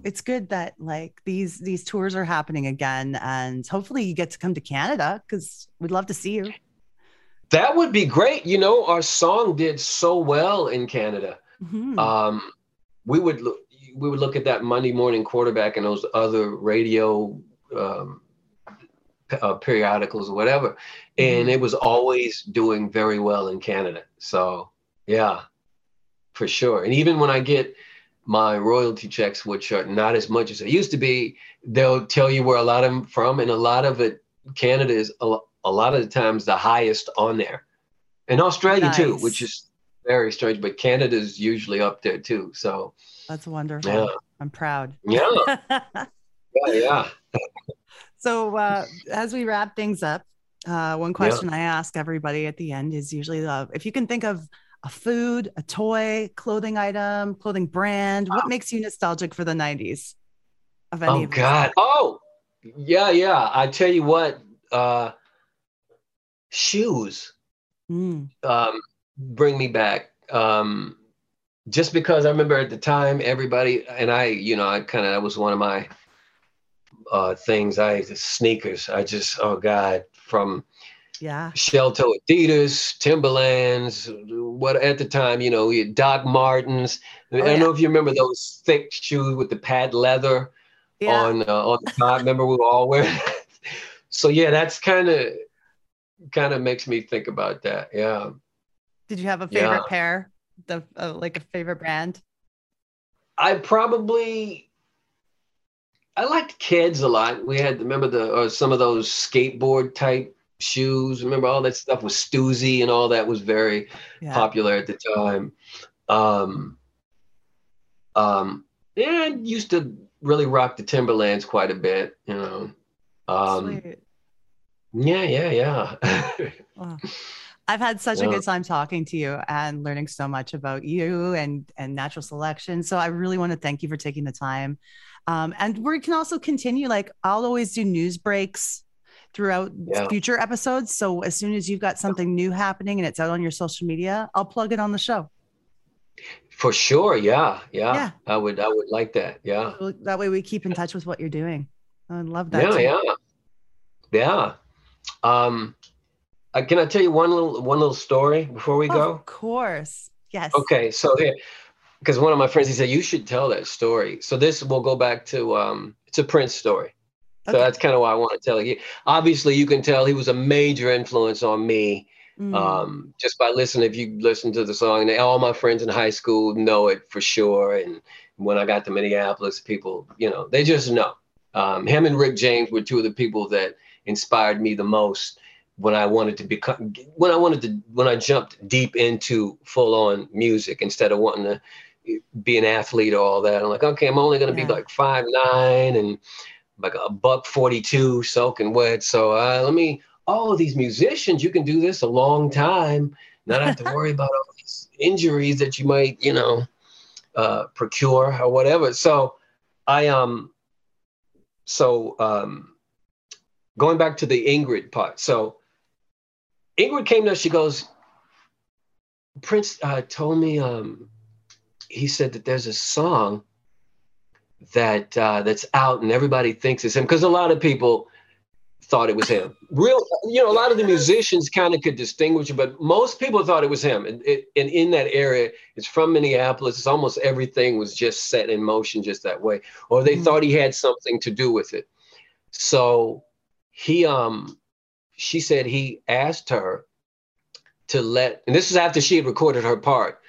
It's good that like these these tours are happening again and hopefully you get to come to canada because we'd love to see you. That would be great. You know our song did so well in canada. Mm-hmm. um, we would look we would look at that monday morning quarterback and those other radio um, uh, periodicals or whatever and mm-hmm. it was always doing very well in canada. So yeah for sure. And even when i get my royalty checks, which are not as much as they used to be, they'll tell you where a lot of them from, and a lot of it, Canada is a, a lot of the times the highest on there, and Australia nice. too, which is very strange. But Canada is usually up there too. So that's wonderful. Yeah. I'm proud. Yeah, yeah, yeah. so uh, as we wrap things up, uh, one question yeah. I ask everybody at the end is usually uh, if you can think of a food, a toy, clothing item, clothing brand? What makes you nostalgic for the 90s? Of any oh, of God. Oh, yeah, yeah. I tell you what, uh, shoes mm. um, bring me back. Um, just because I remember at the time, everybody, and I, you know, I kind of, that was one of my uh, things. I, sneakers, I just, oh God, from, yeah. Shell toe Adidas, Timberlands, what at the time, you know, Doc Martens. Oh, I don't yeah. know if you remember those thick shoes with the pad leather yeah. on uh, on the top. remember we were all wearing. so yeah, that's kind of kind of makes me think about that. Yeah. Did you have a favorite yeah. pair? The uh, like a favorite brand? I probably I liked Keds a lot. We had remember the or some of those skateboard type shoes. Remember all that stuff was Stussy and all that was very yeah. popular at the time. Um, um, yeah, I used to really rock the Timberlands quite a bit, you know. Um, Sweet. Yeah, yeah, yeah. I've had such yeah. a good time talking to you and learning so much about you and and natural selection. So I really want to thank you for taking the time. Um, and we can also continue. Like I'll always do news breaks throughout yeah. future episodes. So as soon as you've got something new happening and it's out on your social media, I'll plug it on the show. For sure. Yeah. Yeah. yeah. I would I would like that. Yeah. That way we keep in touch with what you're doing. I love that. Yeah, too. yeah. Yeah. Um uh, can I tell you one little one little story before we go? Of course. Yes. Okay. So here because one of my friends he said you should tell that story. So this will go back to um it's a Prince story. So okay. that's kind of why I want to tell you. Obviously, you can tell he was a major influence on me Mm. Um, just by listening, if you listen to the song, they, all my friends in high school know it for sure. And when I got to Minneapolis, people, you know, they just know. Um, him and Rick James were two of the people that inspired me the most when I wanted to become, when I wanted to, when I jumped deep into full on music instead of wanting to be an athlete or all that. I'm like, okay, I'm only going to yeah. be like five nine and like a buck 42 soaking wet. So uh, let me oh, these musicians, you can do this a long time, not have to worry about all these injuries that you might, you know, uh, procure or whatever. So I um so um going back to the Ingrid part. So Ingrid came to us, she goes, Prince uh, told me um he said that there's a song that uh, that's out and everybody thinks it's him because a lot of people thought it was him. Real, you know, a lot of the musicians kind of could distinguish it, but most people thought it was him. And, it, and in that area, it's from Minneapolis. It's almost everything was just set in motion just that way, or they mm-hmm. thought he had something to do with it. So he, um, she said he asked her to let, and this is after she had recorded her part.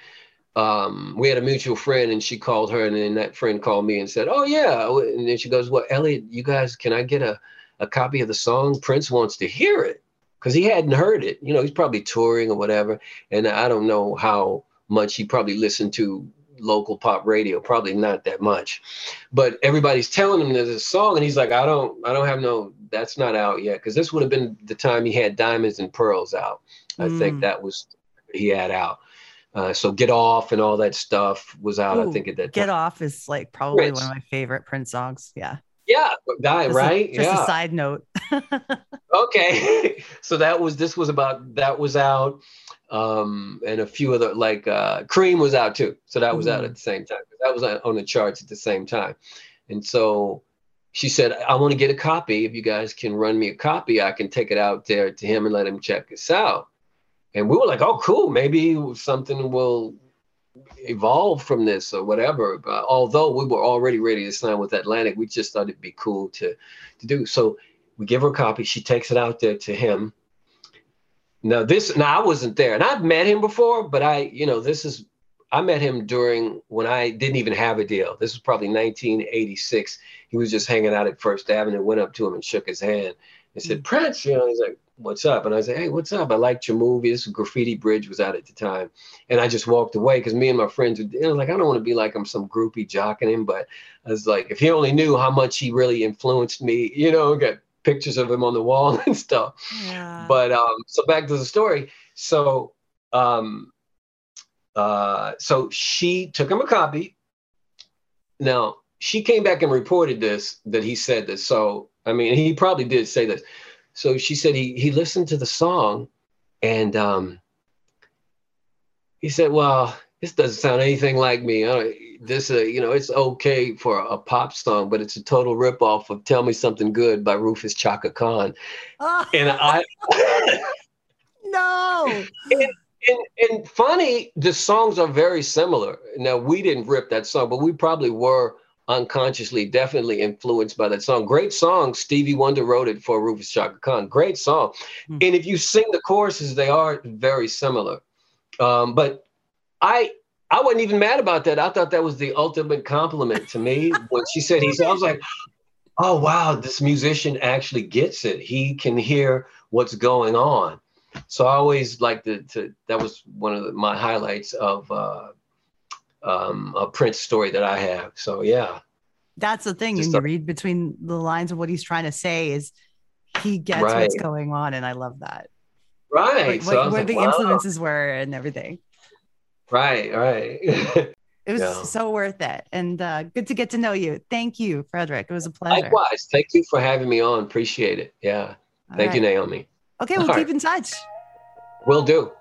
Um, we had a mutual friend and she called her and then that friend called me and said, oh yeah. And then she goes, well, Elliot, you guys, can I get a, a copy of the song. Prince wants to hear it because he hadn't heard it. You know, he's probably touring or whatever. And I don't know how much he probably listened to local pop radio, probably not that much. But everybody's telling him there's a song, and he's like, I don't, I don't have no, that's not out yet. Because this would have been the time he had Diamonds and Pearls out. I think mm. that was he had out. Uh, so Get Off and all that stuff was out. Ooh, I think at that. Get time. Off is like probably Prince. one of my favorite Prince songs. Yeah. Yeah, guy, just right? A, just yeah. a side note. okay, so that was this was about that was out, um, and a few other like uh, Cream was out too. So that was mm-hmm. out at the same time. That was on the charts at the same time, and so she said, "I want to get a copy. If you guys can run me a copy, I can take it out there to him and let him check us out." And we were like, "Oh, cool. Maybe something will evolve from this or whatever. But although we were already ready to sign with Atlantic, we just thought it'd be cool to to do. So we give her a copy. She takes it out there to him. Now this now I wasn't there, and I've met him before, but I you know this is I met him during when I didn't even have a deal. This was probably 1986. He was just hanging out at First Avenue. Went up to him and shook his hand and said, mm-hmm. "Prince," you know. He's like, what's up? And I said, hey, what's up? I liked your movie. This Graffiti Bridge was out at the time. And I just walked away because me and my friends were like, I don't want to be like I'm some groupie jocking him. But I was like, if he only knew how much he really influenced me, you know, got pictures of him on the wall and stuff. Yeah. But um, so back to the story. So um, uh, so she took him a copy. Now she came back and reported this that he said this. So I mean, he probably did say this so she said he he listened to the song and um, he said, "Well, this doesn't sound anything like me. this, uh, you know, it's okay for a pop song, but it's a total ripoff of "Tell Me Something Good" by Rufus Chaka Khan." Oh. And I, no. And, and, and funny, the songs are very similar. Now we didn't rip that song, but we probably were unconsciously definitely influenced by that song. Great song. Stevie Wonder wrote it for Rufus Chaka Khan. Great song. Mm-hmm. And if you sing the choruses, they are very similar. Um, but I I wasn't even mad about that. I thought that was the ultimate compliment to me when she said he I was like, oh wow, this musician actually gets it. He can hear what's going on. So I always like to, to that was one of the, my highlights of uh, um, a Prince story that I have. So yeah, that's the thing. Just you read between the lines of what he's trying to say is he gets right. what's going on, and I love that. Right. Like, so what, where like, the wow. influences were and everything. Right. Right. it was yeah. so worth it, and uh, good to get to know you. Thank you, Frederick. It was a pleasure. Likewise. Thank you for having me on. Appreciate it. Yeah. All Thank right. you, Naomi. Okay, we'll All keep right. in touch. We'll do.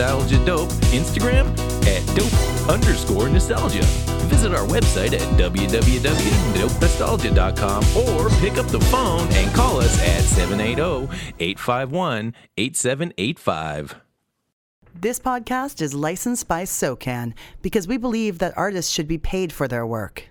Nostalgia Dope, Instagram at Dope underscore Nostalgia. Visit our website at www.dopenostalgia.com or pick up the phone and call us at 780 851 8785. This podcast is licensed by SOCAN because we believe that artists should be paid for their work.